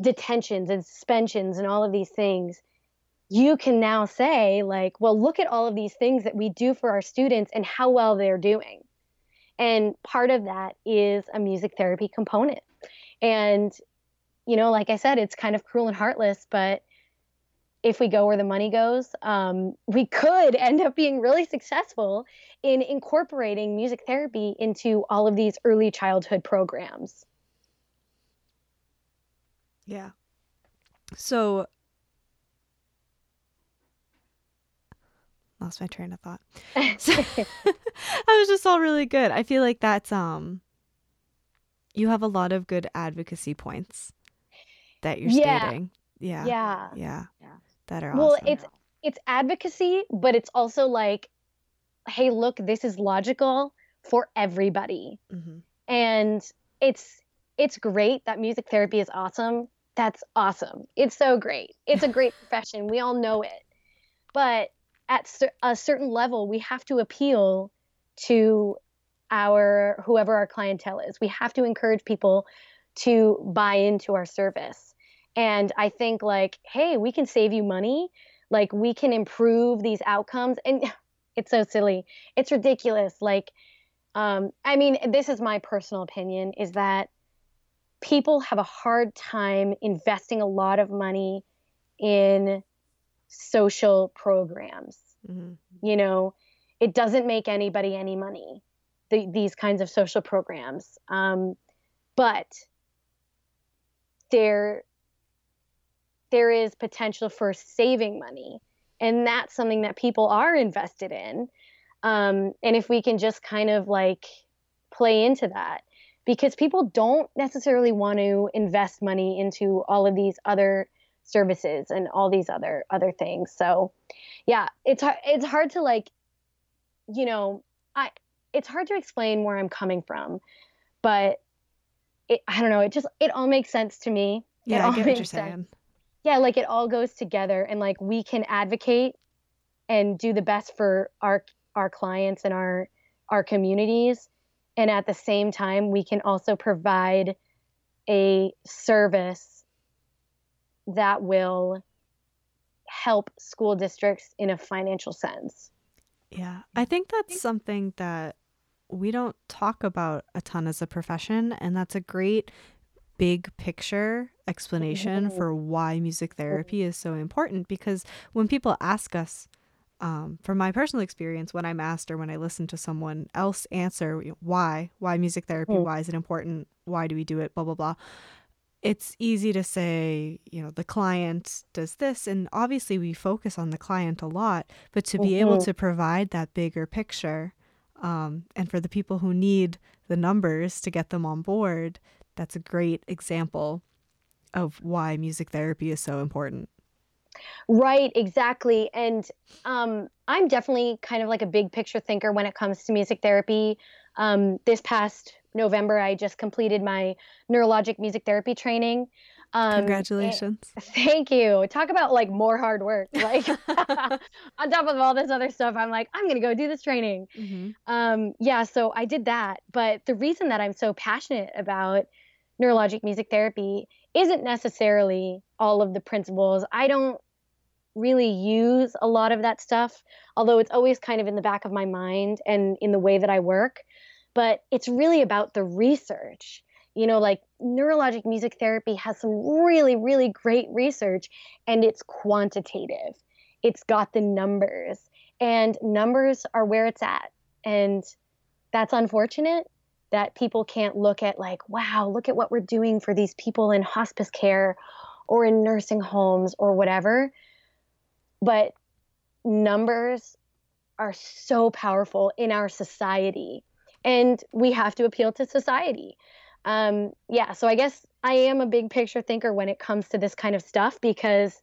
B: detentions and suspensions and all of these things, you can now say, like, well, look at all of these things that we do for our students and how well they're doing. And part of that is a music therapy component. And, you know, like I said, it's kind of cruel and heartless, but if we go where the money goes, um, we could end up being really successful in incorporating music therapy into all of these early childhood programs.
A: Yeah. So lost my train of thought. So, I was just all really good. I feel like that's um you have a lot of good advocacy points that you're yeah. stating. Yeah.
B: Yeah.
A: Yeah.
B: Yeah.
A: That are
B: well,
A: awesome.
B: it's it's advocacy, but it's also like, hey, look, this is logical for everybody. Mm-hmm. And it's it's great that music therapy is awesome. That's awesome. It's so great. It's a great profession. We all know it. But at a certain level, we have to appeal to our whoever our clientele is. We have to encourage people to buy into our service. And I think like, hey, we can save you money. Like we can improve these outcomes. And it's so silly. It's ridiculous. Like, um, I mean, this is my personal opinion is that people have a hard time investing a lot of money in social programs. Mm-hmm. You know, it doesn't make anybody any money, the, these kinds of social programs. Um, but there, there is potential for saving money. And that's something that people are invested in. Um, and if we can just kind of like play into that, because people don't necessarily want to invest money into all of these other services and all these other other things. So, yeah, it's hard. It's hard to like, you know, I. It's hard to explain where I'm coming from, but it, I don't know. It just it all makes sense to me.
A: Yeah, I get what you're saying.
B: Yeah, like it all goes together, and like we can advocate and do the best for our our clients and our our communities, and at the same time, we can also provide a service that will help school districts in a financial sense.
A: Yeah, I think that's something that we don't talk about a ton as a profession, and that's a great big picture explanation mm-hmm. for why music therapy is so important. Because when people ask us, um, from my personal experience, when I'm asked or when I listen to someone else answer why, why music therapy, mm. why is it important, why do we do it, blah, blah, blah, it's easy to say, you know, the client does this. And obviously, we focus on the client a lot, but to be mm-hmm. able to provide that bigger picture um, and for the people who need the numbers to get them on board, that's a great example of why music therapy is so important.
B: Right, exactly. And um, I'm definitely kind of like a big picture thinker when it comes to music therapy. Um, this past November, I just completed my neurologic music therapy training.
A: Um, Congratulations.
B: Thank you. Talk about like more hard work. Like on top of all this other stuff, I'm like, I'm going to go do this training. Mm-hmm. Um, yeah, so I did that. But the reason that I'm so passionate about neurologic music therapy isn't necessarily all of the principles. I don't really use a lot of that stuff, although it's always kind of in the back of my mind and in the way that I work but it's really about the research. You know, like neurologic music therapy has some really, really great research and it's quantitative. It's got the numbers, and numbers are where it's at. And that's unfortunate that people can't look at, like, wow, look at what we're doing for these people in hospice care or in nursing homes or whatever. But numbers are so powerful in our society and we have to appeal to society. Um, yeah, so I guess I am a big picture thinker when it comes to this kind of stuff because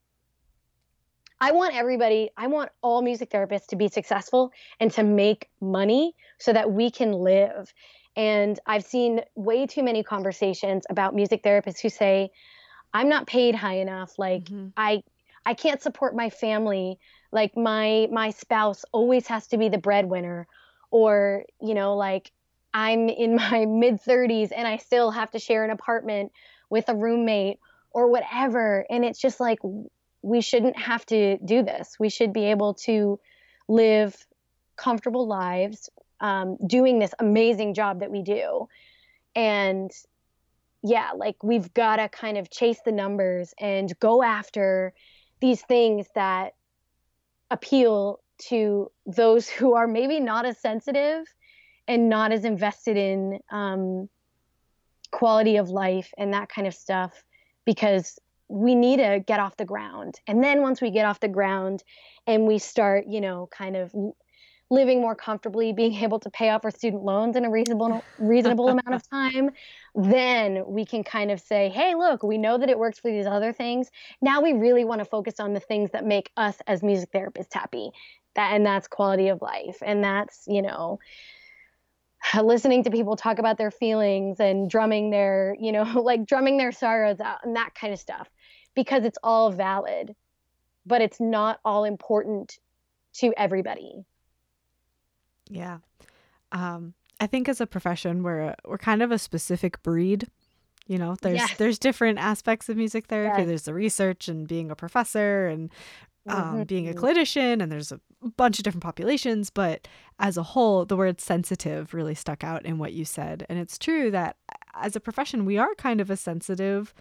B: I want everybody, I want all music therapists to be successful and to make money so that we can live. And I've seen way too many conversations about music therapists who say, I'm not paid high enough. Like mm-hmm. I I can't support my family. Like my my spouse always has to be the breadwinner or you know like i'm in my mid 30s and i still have to share an apartment with a roommate or whatever. And it's just like, we shouldn't have to do this. We should be able to live comfortable lives um, doing this amazing job that we do. And yeah, like we've got to kind of chase the numbers and go after these things that appeal to those who are maybe not as sensitive and not as invested in um, quality of life and that kind of stuff because we need to get off the ground. And then once we get off the ground and we start, you know, kind of living more comfortably, being able to pay off our student loans in a reasonable reasonable amount of time, then we can kind of say, "Hey, look, we know that it works for these other things. Now we really want to focus on the things that make us as music therapists happy." That and that's quality of life. And that's, you know, listening to people talk about their feelings and drumming their, you know, like drumming their sorrows out and that kind of stuff because it's all valid, but it's not all important to everybody.
A: Yeah. Um, I think as a profession, we're we're kind of a specific breed. You know, there's there's different aspects of music therapy. There's the research and being a professor and um, mm-hmm. being a clinician, and there's a bunch of different populations. But as a whole, the word sensitive really stuck out in what you said, and it's true that as a profession, we are kind of a sensitive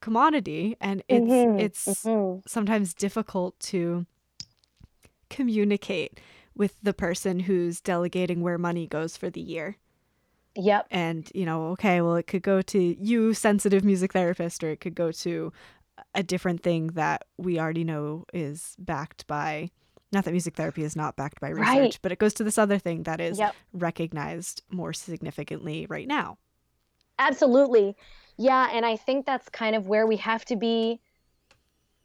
A: commodity, and it's mm-hmm. it's mm-hmm. sometimes difficult to communicate with the person who's delegating where money goes for the year.
B: Yep.
A: And, you know, okay, well, it could go to you, sensitive music therapist, or it could go to a different thing that we already know is backed by, not that music therapy is not backed by research, right. but it goes to this other thing that is yep. recognized more significantly right now.
B: Absolutely. Yeah. And I think that's kind of where we have to be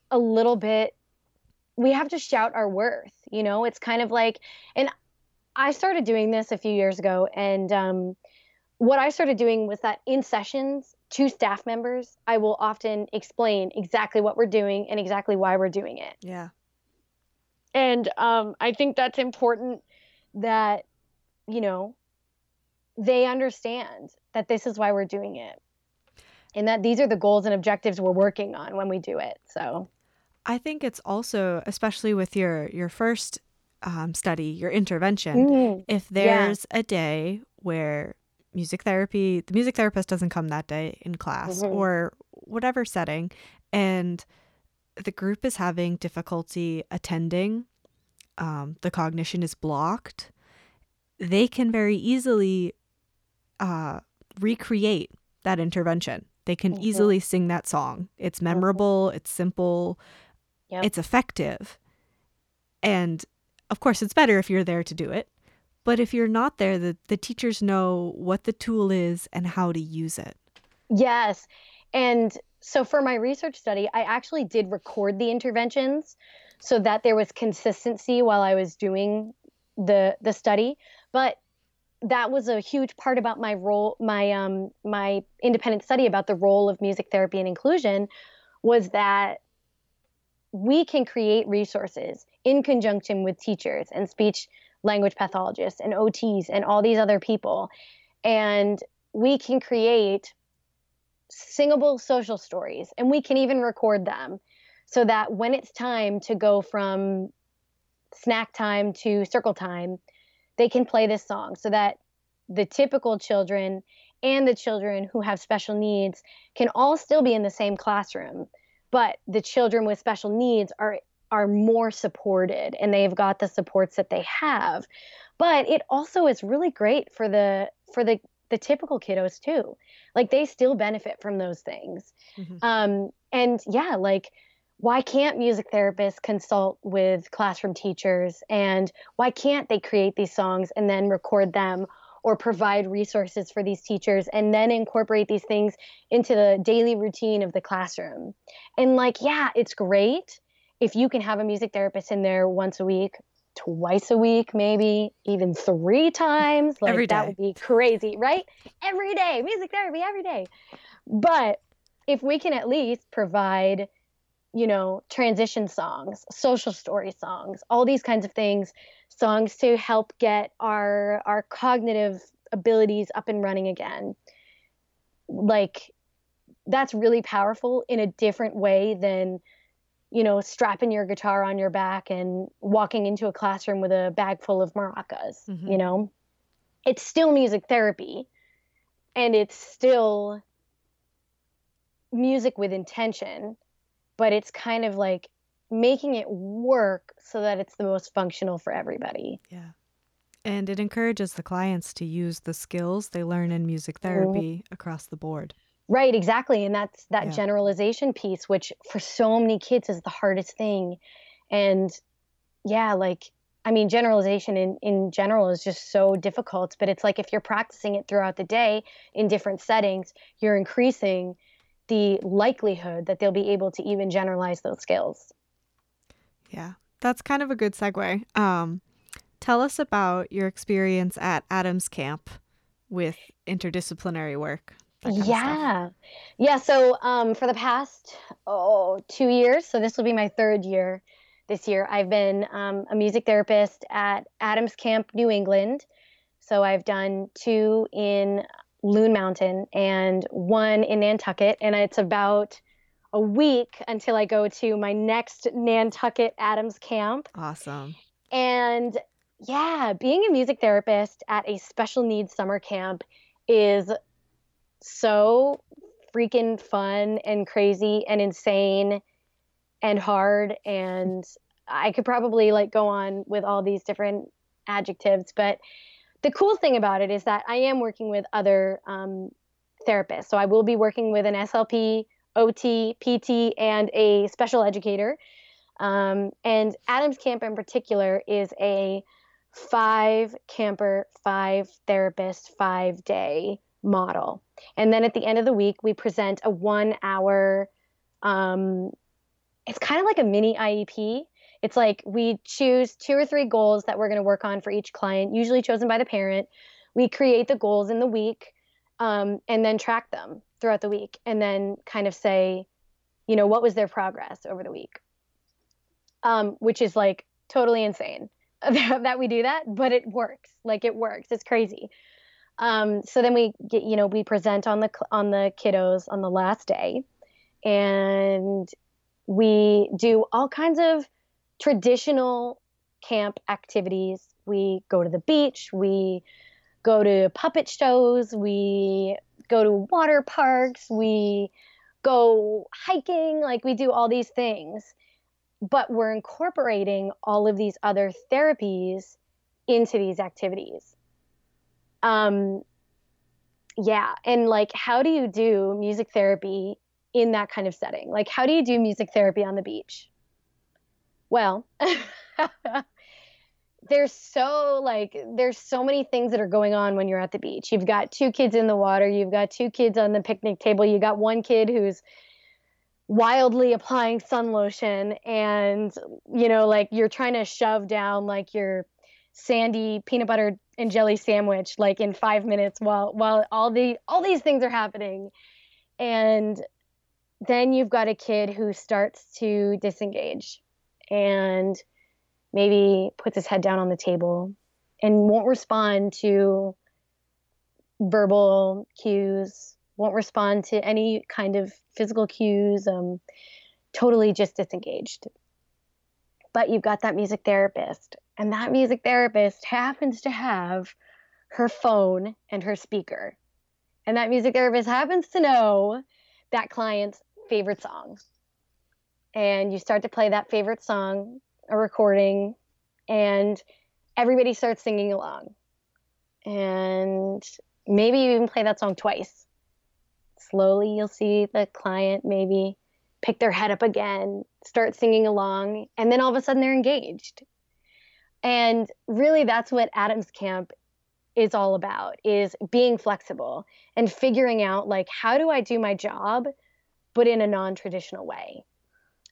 B: a little bit we have to shout our worth you know it's kind of like and i started doing this a few years ago and um, what i started doing was that in sessions to staff members i will often explain exactly what we're doing and exactly why we're doing it.
A: Yeah.
B: And um, i think that's important that you know they understand that this is why we're doing it and that these are the goals and objectives we're working on when we do it so
A: I think it's also, especially with your your first um, study, your intervention, mm, if there's yeah. a day where music therapy, the music therapist doesn't come that day in class mm-hmm. or whatever setting, and the group is having difficulty attending, um, the cognition is blocked, they can very easily uh, recreate that intervention. They can mm-hmm. easily sing that song. It's mm-hmm. memorable, mm-hmm. it's simple, Yep. It's effective. And of course, it's better if you're there to do it. But if you're not there, the, the teachers know what the tool is and how to use it.
B: Yes. And so for my research study, I actually did record the interventions so that there was consistency while I was doing the the study. But that was a huge part about my role my um my independent study about the role of music therapy and inclusion was that we can create resources in conjunction with teachers and speech language pathologists and OTs and all these other people. And we can create singable social stories and we can even record them so that when it's time to go from snack time to circle time, they can play this song so that the typical children and the children who have special needs can all still be in the same classroom but the children with special needs are are more supported and they've got the supports that they have. But it also is really great for the for the the typical kiddos too. Like they still benefit from those things. Mm-hmm. um and yeah like why can't music therapists consult with classroom teachers? And why can't they create these songs and then record them or provide resources for these teachers and then incorporate these things into the daily routine of the classroom. And like, yeah, it's great if you can have a music therapist in there once a week, twice a week, maybe even three times. Like every day. that would be crazy, right? Every day, music therapy every day. But if we can at least provide you know, transition songs, social story songs, all these kinds of things, songs to help get our our cognitive abilities up and running again. Like that's really powerful in a different way than you know strapping your guitar on your back and walking into a classroom with a bag full of maracas mm-hmm. you know it's still music therapy and it's still music with intention but it's kind of like making it work so that it's the most functional for everybody
A: yeah and it encourages the clients to use the skills they learn in music mm-hmm. therapy mm-hmm. across the board
B: Right, exactly. And that's that yeah. generalization piece, which for so many kids is the hardest thing. And yeah, like, I mean, generalization in, in general is just so difficult. But it's like if you're practicing it throughout the day in different settings, you're increasing the likelihood that they'll be able to even generalize those skills.
A: Yeah, that's kind of a good segue. Um, tell us about your experience at Adams Camp with interdisciplinary work
B: yeah yeah so um, for the past oh two years so this will be my third year this year i've been um, a music therapist at adams camp new england so i've done two in loon mountain and one in nantucket. And it's about a week until i go to my next nantucket adams camp.
A: Awesome.
B: And yeah being a music therapist at a special needs summer camp is so freaking fun and crazy and insane and hard. And I could probably like go on with all these different adjectives, but the cool thing about it is that I am working with other um, therapists. So I will be working with an SLP, OT, PT, and a special educator. Um, and Adams Camp in particular is a five camper, five therapist, five day model. And then at the end of the week, we present a one hour, um, it's kind of like a mini IEP. It's like we choose two or three goals that we're going to work on for each client, usually chosen by the parent. We create the goals in the week um, and then track them throughout the week and then kind of say, you know, what was their progress over the week? Um, which is like totally insane that we do that, but it works. Like it works. It's crazy. Um, so then we get, you know, we present on the on the kiddos on the last day, and we do all kinds of traditional camp activities. We go to the beach. We go to puppet shows. We go to water parks. We go hiking. Like we do all these things, but we're incorporating all of these other therapies into these activities um yeah and like how do you do music therapy in that kind of setting like how do you do music therapy on the beach well there's so like there's so many things that are going on when you're at the beach. You've got two kids in the water you've got two kids on the picnic table you got one kid who's wildly applying sun lotion and you know like you're trying to shove down like your sandy peanut butter and jelly sandwich like in five minutes while while all the all these things are happening. And then you've got a kid who starts to disengage and maybe puts his head down on the table and won't respond to verbal cues won't respond to any kind of physical cues um, totally just disengaged but you've got that music therapist and that music therapist happens to have her phone and her speaker. And that music therapist happens to know that client's favorite song. And you start to play that favorite song, a recording, and everybody starts singing along. And maybe you even play that song twice. Slowly, you'll see the client maybe pick their head up again, start singing along, and then all of a sudden they're engaged. And really that's what Adams Camp is all about is being flexible and figuring out like how do I do my job but in a non-traditional way.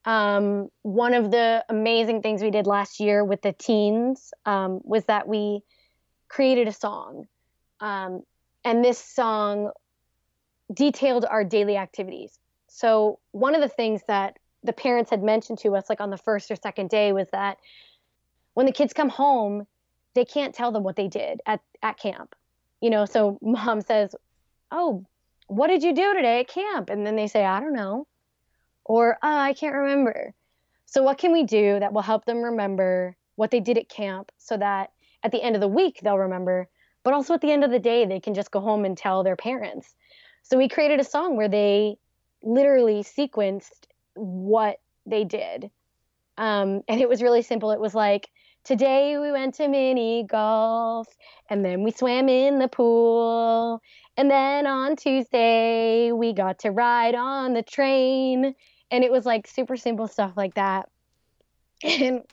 B: Um, one of the amazing things we did last year with the teens um, was that we created a song. Um, and this song detailed our daily activities. So one of the things that the parents had mentioned to us like on the first or second day was that when the kids come home, they can't tell them what they did at, at camp. You know, so mom says, Oh, what did you do today at camp? And then they say, I don't know. Or, oh, I can't remember. So, what can we do that will help them remember what they did at camp so that at the end of the week they'll remember, but also at the end of the day they can just go home and tell their parents. So, we created a song where they literally sequenced what they did. Um, and it was really simple. It was like, Today we went to mini golf and then we swam in the pool. And then on Tuesday we got to ride on the train. And it was like super simple stuff like that. And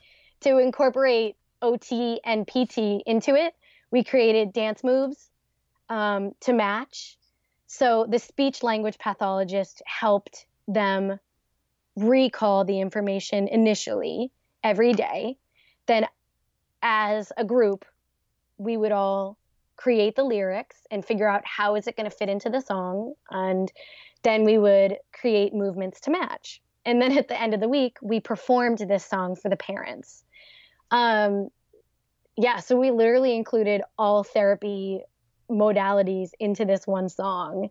B: to incorporate OT and PT into it, we created dance moves um, to match. So the speech language pathologist helped them recall the information initially every day. Then, as a group, we would all create the lyrics and figure out how is it going to fit into the song and then we would create movements to match. And then at the end of the week we performed this song for the parents. Um, yeah so we literally included all therapy modalities into this one song.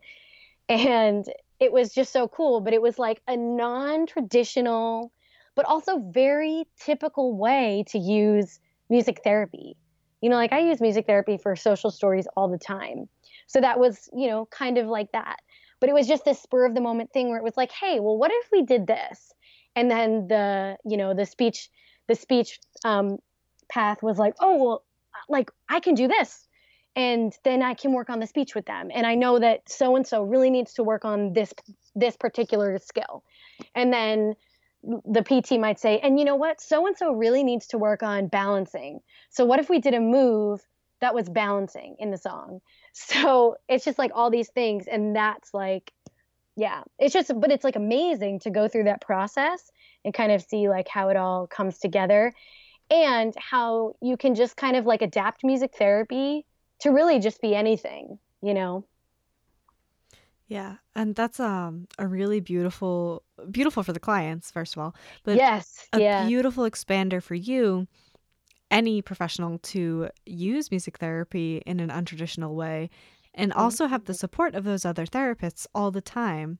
B: And it was just so cool but it was like a non-traditional but also very typical way to use music therapy. You know like i use music therapy for social stories all the time. So that was you know kind of like that but it was just this spur of the moment thing where it was like hey well what if we did this and then the you know the speech the speech um, path was like oh well like i can do this and then i can work on the speech with them and i know that so and so really needs to work on this this particular skill and then the PT might say, and you know what? So and so really needs to work on balancing. So, what if we did a move that was balancing in the song? So, it's just like all these things. And that's like, yeah, it's just, but it's like amazing to go through that process and kind of see like how it all comes together and how you can just kind of like adapt music therapy to really just be anything, you know?
A: Yeah, and that's um a really beautiful beautiful for the clients first of all, but
B: yes,
A: a
B: yeah.
A: beautiful expander for you any professional to use music therapy in an untraditional way and also have the
B: Mm-hmm.
A: support of those other therapists all the time.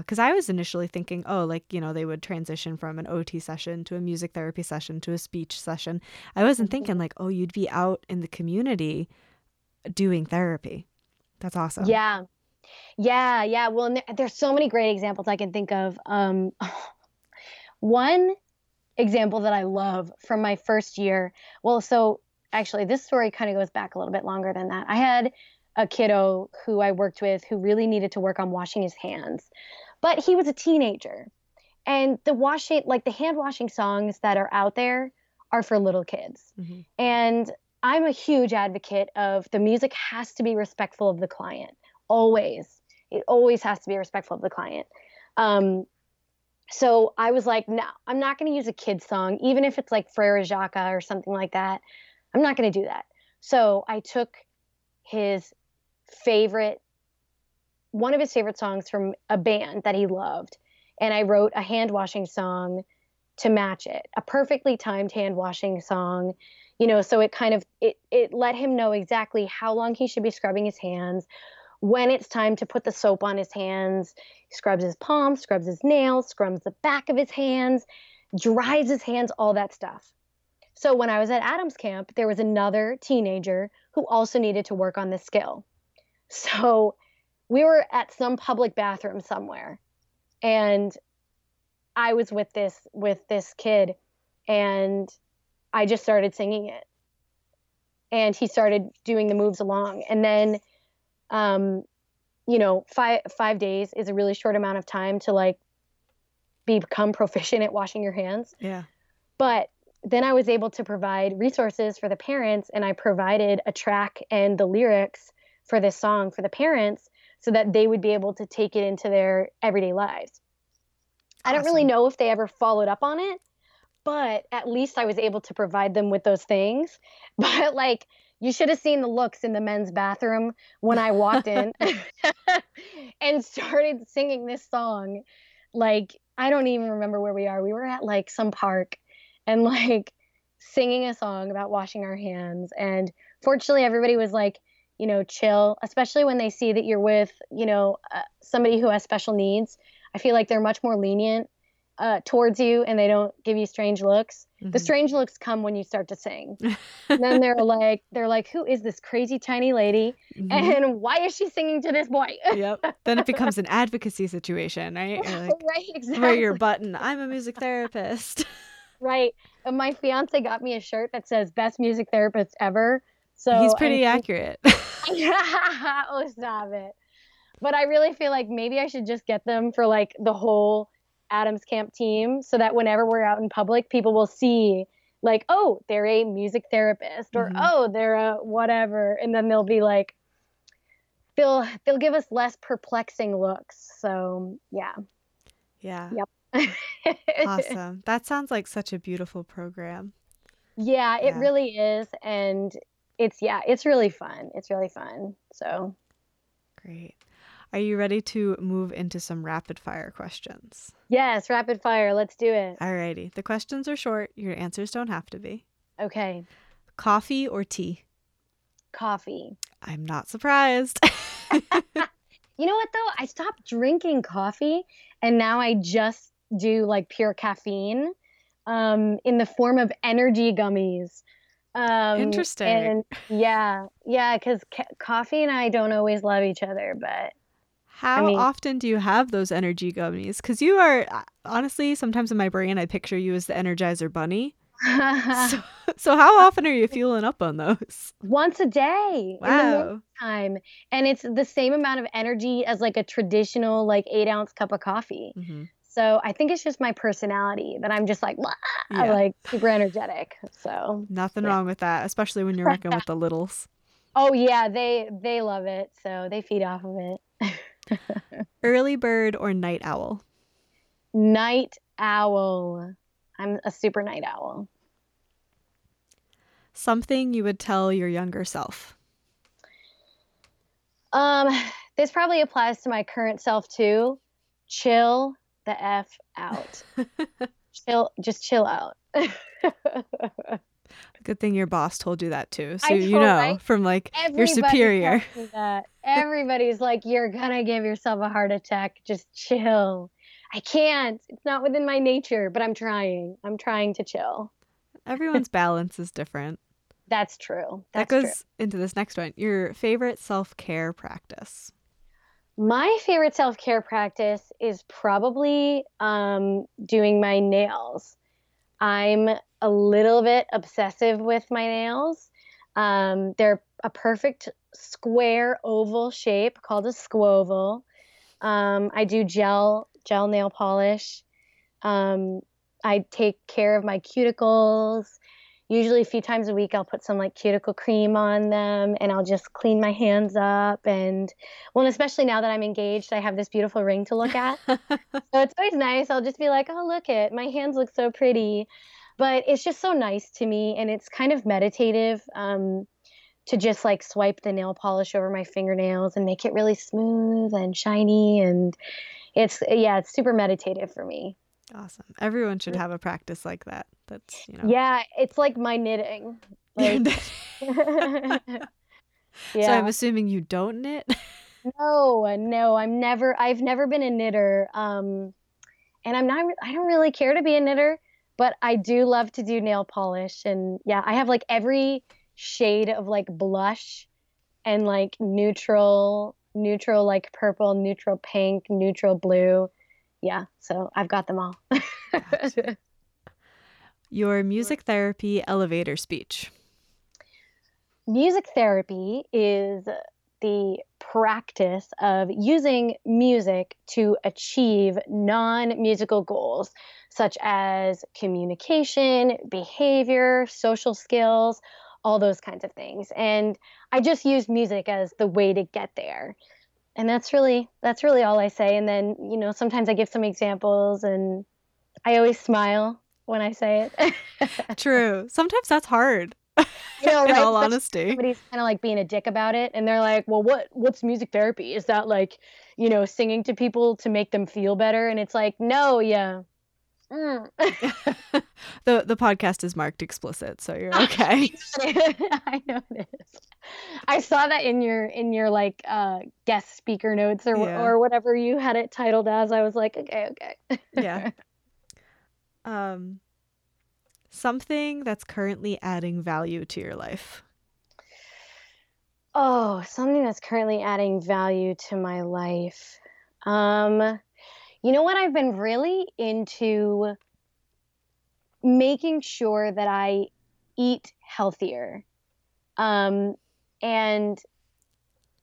A: Because I was initially thinking, oh, like, you know, they would transition from an OT session to a music therapy session to a speech session. I wasn't thinking,
B: Mhm.
A: like, oh, you'd be out in the community doing therapy. That's awesome.
B: Yeah. Yeah, yeah. Well, there, there's so many great examples I can think of. Um, one example that I love from my first year. Well, so actually, this story kind of goes back a little bit longer than that. I had a kiddo who I worked with who really needed to work on washing his hands, but he was a teenager. And the washing, like the hand washing songs that are out there, are for little kids.
A: hmm
B: And I'm a huge advocate of the music has to be respectful of the client. Always. It always has to be respectful of the client. Um, so I was like, no, I'm not going to use a kid's song, even if it's like Frere Jacques or something like that. I'm not going to do that. So I took his favorite, one of his favorite songs from a band that he loved, and I wrote a hand washing song to match it, a perfectly timed hand washing song you know so it kind of it it let him know exactly how long he should be scrubbing his hands when it's time to put the soap on his hands scrubs his palms scrubs his nails scrubs the back of his hands dries his hands all that stuff so when i was at adams camp there was another teenager who also needed to work on this skill so we were at some public bathroom somewhere and i was with this with this kid and I just started singing it. And he started doing the moves along. And then, um, you know, five five days is a really short amount of time to like become proficient at washing your hands.
A: Yeah.
B: But then I was able to provide resources for the parents, and I provided a track and the lyrics for this song for the parents so that they would be able to take it into their everyday lives. I don't really know if they ever followed up on it, but at least I was able to provide them with those things. But like, you should have seen the looks in the men's bathroom when I walked in and started singing this song. Like, I don't even remember where we are. We were at like some park and like singing a song about washing our hands. And fortunately, everybody was like, you know, chill, especially when they see that you're with, you know, uh, somebody who has special needs. I feel like they're much more lenient uh, towards you and they don't give you strange looks. Mm-hmm. The strange looks come when you start to sing. then they're like, they're like, who is this crazy tiny lady? Mm-hmm. And why is she singing to this boy?
A: yep. Then it becomes an advocacy situation, right?
B: Like, right, exactly.
A: Wear your button. I'm a music therapist.
B: right. And my fiance got me a shirt that says best music therapist ever. So
A: he's pretty accurate.
B: oh, stop it. But I really feel like maybe I should just get them for like the whole Adams Camp team so that whenever we're out in public, people will see like, oh, they're a music therapist or mm-hmm. oh, they're a whatever. And then they'll be like, they'll they'll give us less perplexing looks. So yeah.
A: Yeah.
B: Yep.
A: awesome. That sounds like such a beautiful program.
B: Yeah, it really is. And it's yeah, it's really fun. It's really fun. So
A: great. Are you ready to move into some rapid fire questions?
B: Yes, rapid fire. Let's do it.
A: Alrighty. The questions are short. Your answers don't have to be.
B: Okay.
A: Coffee or tea?
B: Coffee.
A: I'm not surprised.
B: you know what though? I stopped drinking coffee and now I just do like pure caffeine um, in the form of energy gummies.
A: Um, Interesting.
B: And yeah, yeah, because ca- coffee and I don't always love each other, but
A: how I mean, often do you have those energy gummies? Because you are uh, honestly, sometimes in my brain, I picture you as the Energizer Bunny. so, so, how often are you fueling up on those?
B: Once a day.
A: Wow.
B: time, and it's the same amount of energy as like a traditional like eight ounce cup of coffee. Mm-hmm. So I think it's just my personality that I'm just like, yeah. like super energetic. So
A: nothing yeah. wrong with that, especially when you're working with the littles.
B: Oh yeah, they they love it, so they feed off of it.
A: Early bird or night owl?
B: Night owl. I'm a super night owl.
A: Something you would tell your younger self?
B: Um, this probably applies to my current self too. Chill the F out. chill, just chill out.
A: Good thing your boss told you that too. So you know right? from like your superior.
B: That. Everybody's like, you're gonna give yourself a heart attack. Just chill. I can't. It's not within my nature, but I'm trying. I'm trying to chill.
A: Everyone's balance is different.
B: That's true.
A: That's that goes true. into this next one. Your favorite self care practice.
B: My favorite self care practice is probably um, doing my nails. I'm a little bit obsessive with my nails. Um, they're a perfect square oval shape called a squoval. Um, I do gel gel nail polish. Um, I take care of my cuticles. Usually, a few times a week, I'll put some like cuticle cream on them and I'll just clean my hands up. And well, especially now that I'm engaged, I have this beautiful ring to look at. so it's always nice. I'll just be like, oh, look it, my hands look so pretty but it's just so nice to me and it's kind of meditative um, to just like swipe the nail polish over my fingernails and make it really smooth and shiny and it's yeah it's super meditative for me.
A: Awesome. Everyone should have a practice like that that's you know.
B: Yeah it's like my knitting like,
A: yeah. so i'm assuming you don't knit?
B: No no i'm never i've never been a knitter um and i'm not i don't really care to be a knitter but I do love to do nail polish and yeah, I have like every shade of like blush and like neutral neutral like purple, neutral pink, neutral blue. Yeah, so I've got them all.
A: Your music therapy elevator speech.
B: Music therapy is the practice of using music to achieve non musical goals such as communication, behavior, social skills, all those kinds of things. And I just use music as the way to get there. And that's really that's really all I say. And then, you know, sometimes I give some examples and I always smile when I say it.
A: True. Sometimes that's hard. You know, in all honesty,
B: somebody's kind of like being a dick about it, and they're like, "Well, what what's music therapy? Is that like, you know, singing to people to make them feel better?" And it's like, no, yeah,
A: Mm. the the podcast is marked explicit, so you're okay.
B: I noticed. I saw that in your in your like uh guest speaker notes or
A: Yeah.
B: or whatever you had it titled as. I was like, okay, okay.
A: yeah. Um something that's currently adding value to your life.
B: Oh, something that's currently adding value to my life. Um, you know what? I've been really into making sure that I eat healthier. Um, and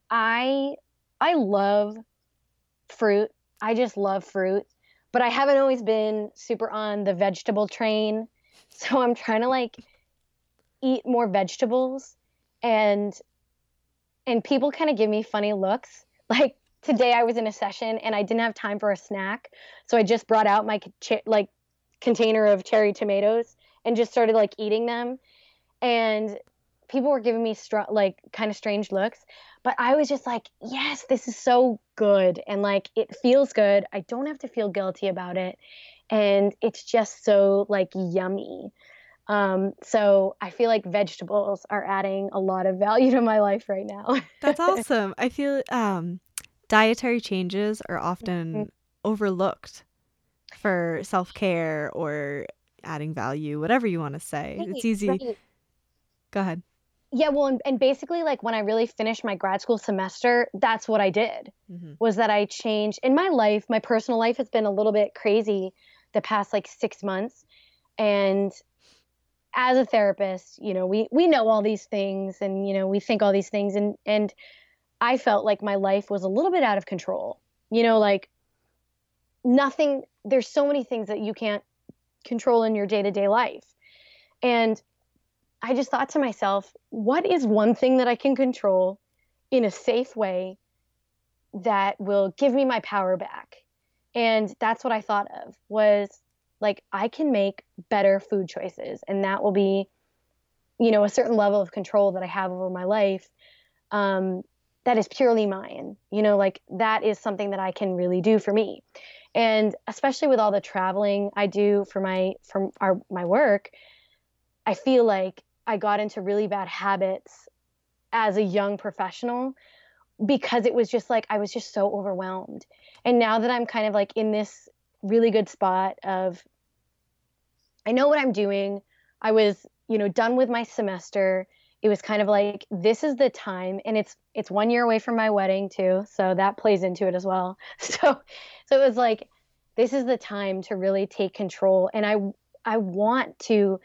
B: I I love fruit. I just love fruit, but I haven't always been super on the vegetable train. So I'm trying to like eat more vegetables and and people kind of give me funny looks. Like today I was in a session and I didn't have time for a snack, so I just brought out my like container of cherry tomatoes and just started like eating them. And people were giving me str- like kind of strange looks, but I was just like, "Yes, this is so good." And like it feels good. I don't have to feel guilty about it. And it's just so like yummy. Um, so I feel like vegetables are adding a lot of value to my life right now.
A: That's awesome. I feel um dietary changes are
B: Mm-hmm.
A: often overlooked for self-care or adding value, whatever you want to say. It's easy.
B: right.
A: Go ahead.
B: Yeah, well, and, and basically, like when I really finished my grad school semester, that's what I did.
A: Mhm.
B: Was that I changed in my life. My personal life has been a little bit crazy the past like six months, and as a therapist, you know, we we know all these things, and you know, we think all these things, and and I felt like my life was a little bit out of control. You know, like nothing. There's so many things that you can't control in your day to day life, and I just thought to myself, what is one thing that I can control in a safe way that will give me my power back? And that's what I thought of was like I can make better food choices and that will be you know a certain level of control that I have over my life um, that is purely mine. You know, like that is something that I can really do for me. And especially with all the traveling I do for my from our my work, I feel like I got into really bad habits as a young professional because it was just like I was just so overwhelmed. And now that I'm kind of like in this really good spot of I know what I'm doing. I was, you know, done with my semester. It was kind of like this is the time and it's it's 1 year away from my wedding too, so that plays into it as well. So so it was like this is the time to really take control and I I want to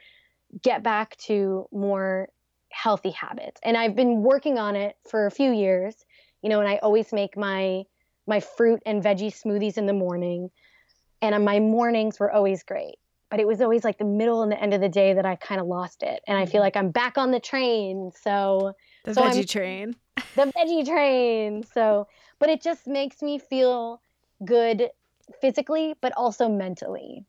B: get back to more healthy habits. And I've been working on it for a few years, you know, and I always make my my fruit and veggie smoothies in the morning. And uh, my mornings were always great. But it was always like the middle and the end of the day that I kind of lost it. And I feel mm-hmm. like I'm back on the train. So
A: The
B: So I'm-
A: veggie train.
B: the veggie train. So, but it just makes me feel good physically, but also mentally.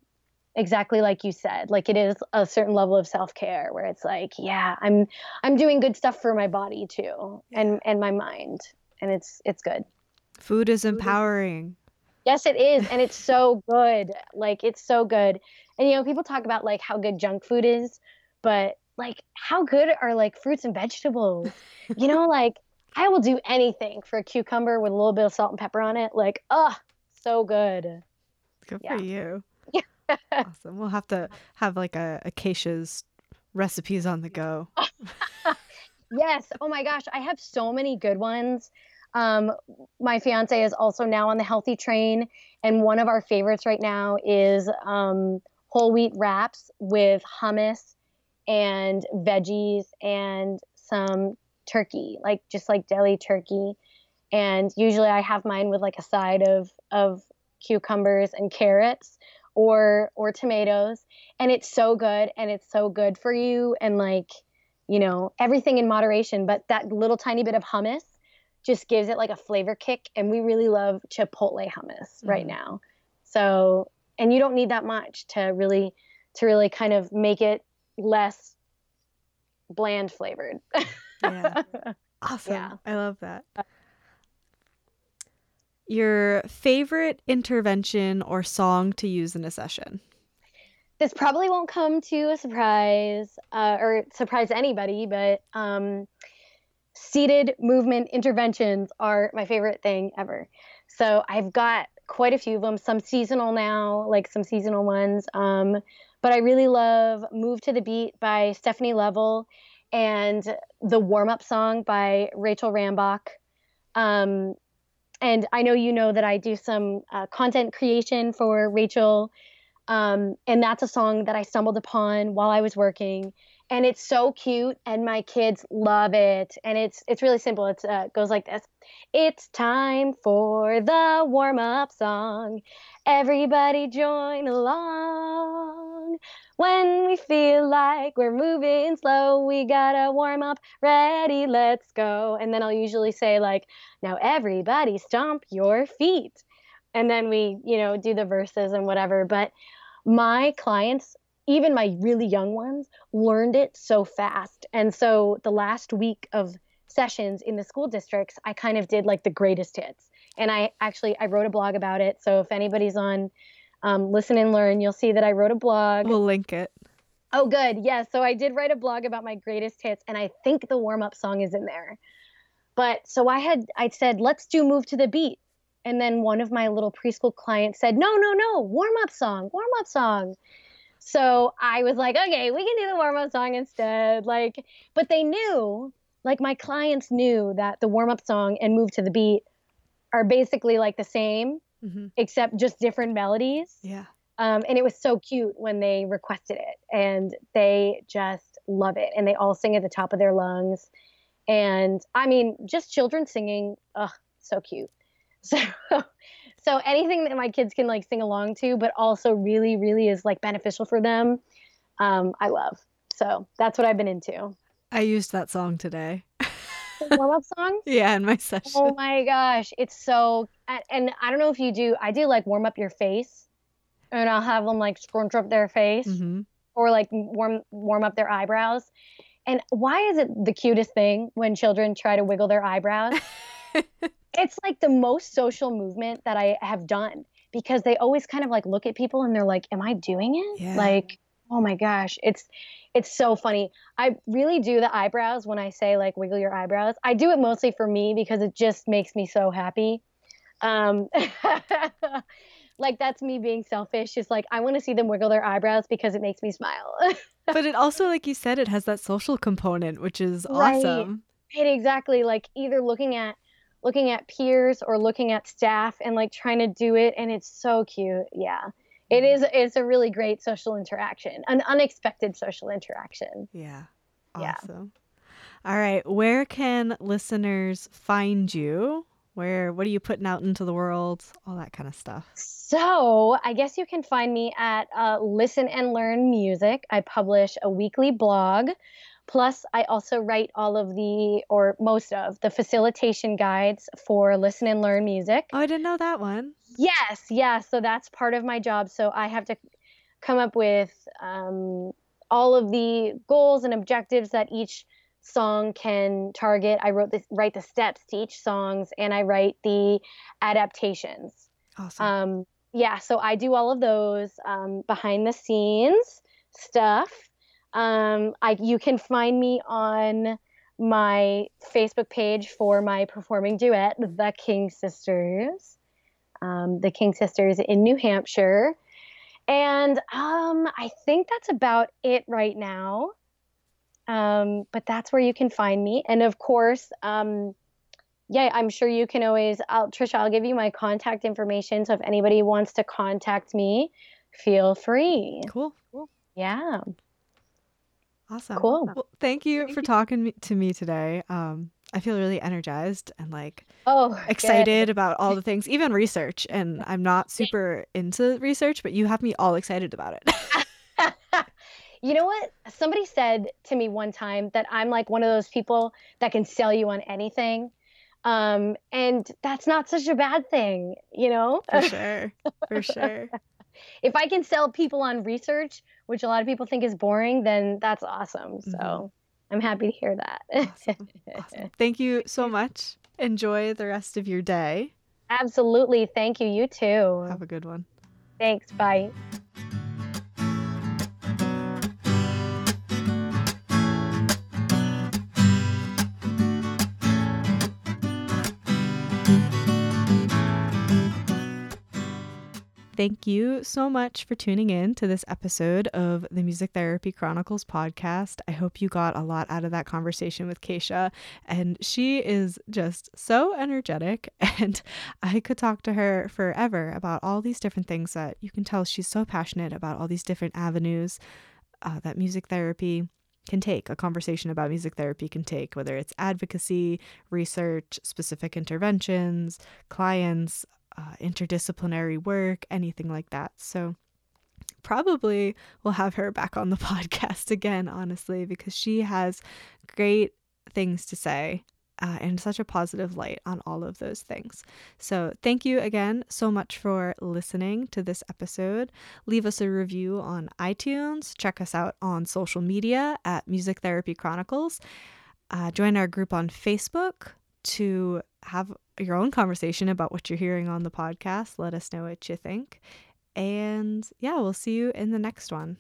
B: Exactly like you said. Like it is a certain level of self-care where it's like, yeah, I'm I'm doing good stuff for my body too and and my mind. And it's it's good.
A: Food is empowering.
B: Yes, it is. And it's so good. Like, it's so good. And, you know, people talk about like how good junk food is, but like, how good are like fruits and vegetables? You know, like, I will do anything for a cucumber with a little bit of salt and pepper on it. Like, oh, so good.
A: Good
B: Yeah.
A: for you. awesome. We'll have to have like a Acacia's recipes on the go.
B: Yes. Oh my gosh. I have so many good ones. Um, my fiance is also now on the healthy train. And one of our favorites right now is um, whole wheat wraps with hummus and veggies and some turkey, like just like deli turkey. And usually I have mine with like a side of, of cucumbers and carrots or or tomatoes and it's so good and it's so good for you and like you know everything in moderation but that little tiny bit of hummus just gives it like a flavor kick and we really love chipotle hummus right
A: Mhm.
B: now so and you don't need that much to really to really kind of make it less bland flavored
A: Yeah. Awesome.
B: Yeah.
A: I love that. Your favorite intervention or song to use in a session?
B: This probably won't come to a surprise uh, or surprise anybody, but um, seated movement interventions are my favorite thing ever. So I've got quite a few of them, some seasonal now, like some seasonal ones. Um, but I really love Move to the Beat by Stephanie Leavell and the warm up song by Rachel Rambach. Um, and I know you know that I do some uh, content creation for Rachel. Um, and that's a song that I stumbled upon while I was working. And it's so cute, and my kids love it. And it's it's really simple. It uh, goes like this: It's time for the warm up song. Everybody join along. When we feel like we're moving slow, we gotta warm up. Ready, let's go. And then I'll usually say like, "Now everybody stomp your feet." And then we, you know, do the verses and whatever. But my clients, even my really young ones, learned it so fast. And so the last week of sessions in the school districts, I kind of did like the greatest hits. And I actually I wrote a blog about it. So if anybody's on um, Listen and Learn, you'll see that I wrote a blog.
A: We'll link it.
B: Oh, good. Yes. Yeah, so I did write a blog about my greatest hits, and I think the warm up song is in there. But so I had I said let's do move to the beat and then one of my little preschool clients said, No, no, no, warm up song, warm up song. So I was like, Okay, we can do the warm up song instead. Like, but they knew, like, my clients knew that the warm up song and move to the beat are basically like the same, mm-hmm. except just different melodies.
A: Yeah.
B: Um, and it was so cute when they requested it, and they just love it, and they all sing at the top of their lungs. And I mean, just children singing, ugh, so cute. So so anything that my kids can like sing along to, but also really, really is like beneficial for them, um, I love. So that's what I've been into.
A: I used that song today.
B: warm up song?
A: Yeah, in my session.
B: Oh my gosh, it's so and I don't know if you do. I do like warm up your face, and I'll have them like scrunch up their face mm-hmm. or like warm warm up their eyebrows. And why is it the cutest thing when children try to wiggle their eyebrows? it's like the most social movement that I have done because they always kind of like look at people and they're like, "Am I doing it?" Yeah. Like, oh my gosh, it's it's so funny. I really do the eyebrows when I say like wiggle your eyebrows. I do it mostly for me because it just makes me so happy. Um, like that's me being selfish. Is like I want to see them wiggle their eyebrows because it makes me smile.
A: but it also, like you said, it has that social component, which is right. awesome.
B: Right, exactly. Like either looking at looking at peers or looking at staff and like trying to do it and it's so cute. Yeah. It mm-hmm. is it's a really great social interaction an unexpected social interaction.
A: Yeah. Awesome. Yeah. all right. Where can listeners find you? Where what are you putting out into the world? All that kind of stuff.
B: So i guess you can find me at uh, listen and learn music. I publish a weekly blog Plus, I also write all of the, or most of, the facilitation guides for Listen and Learn Music.
A: Oh, I didn't know that one.
B: Yes, yeah. So that's part of my job. So I have to come up with um, all of the goals and objectives that each song can target. I wrote this, write the steps to each songs, and I write the adaptations.
A: Awesome. Um,
B: yeah, so I do all of those um, behind the scenes stuff. Um, I you can find me on my Facebook page for my performing duet, The King Sisters. Um, the King Sisters in New Hampshire. And um, I think that's about it right now. Um, but that's where you can find me. And of course, um, yeah, I'm sure you can always, I'll, Trisha, I'll give you my contact information. So if anybody wants to contact me, feel free.
A: Cool. cool.
B: Yeah.
A: Awesome.
B: Cool.
A: Well, thank you thank for you. talking to me today. Um, I feel really energized and like
B: oh
A: excited good. about all the things, even research. And I'm not super into research, but you have me all excited about it.
B: you know what? Somebody said to me one time that I'm like one of those people that can sell you on anything. Um, and that's not such a bad thing, you know?
A: For sure. For sure.
B: if I can sell people on research, which a lot of people think is boring, then that's awesome. So mm-hmm. I'm happy to hear that.
A: awesome. Awesome. Thank you so much. Enjoy the rest of your day.
B: Absolutely. Thank you. You too.
A: Have a good one.
B: Thanks. Bye.
A: Thank you so much for tuning in to this episode of the Music Therapy Chronicles podcast. I hope you got a lot out of that conversation with Keisha. And she is just so energetic. And I could talk to her forever about all these different things that you can tell she's so passionate about all these different avenues uh, that music therapy can take, a conversation about music therapy can take, whether it's advocacy, research, specific interventions, clients, uh, interdisciplinary work, anything like that. So, probably we'll have her back on the podcast again, honestly, because she has great things to say uh, and such a positive light on all of those things. So, thank you again so much for listening to this episode. Leave us a review on iTunes. Check us out on social media at Music Therapy Chronicles. Uh, join our group on Facebook to have your own conversation about what you're hearing on the podcast. Let us know what you think. And yeah, we'll see you in the next one.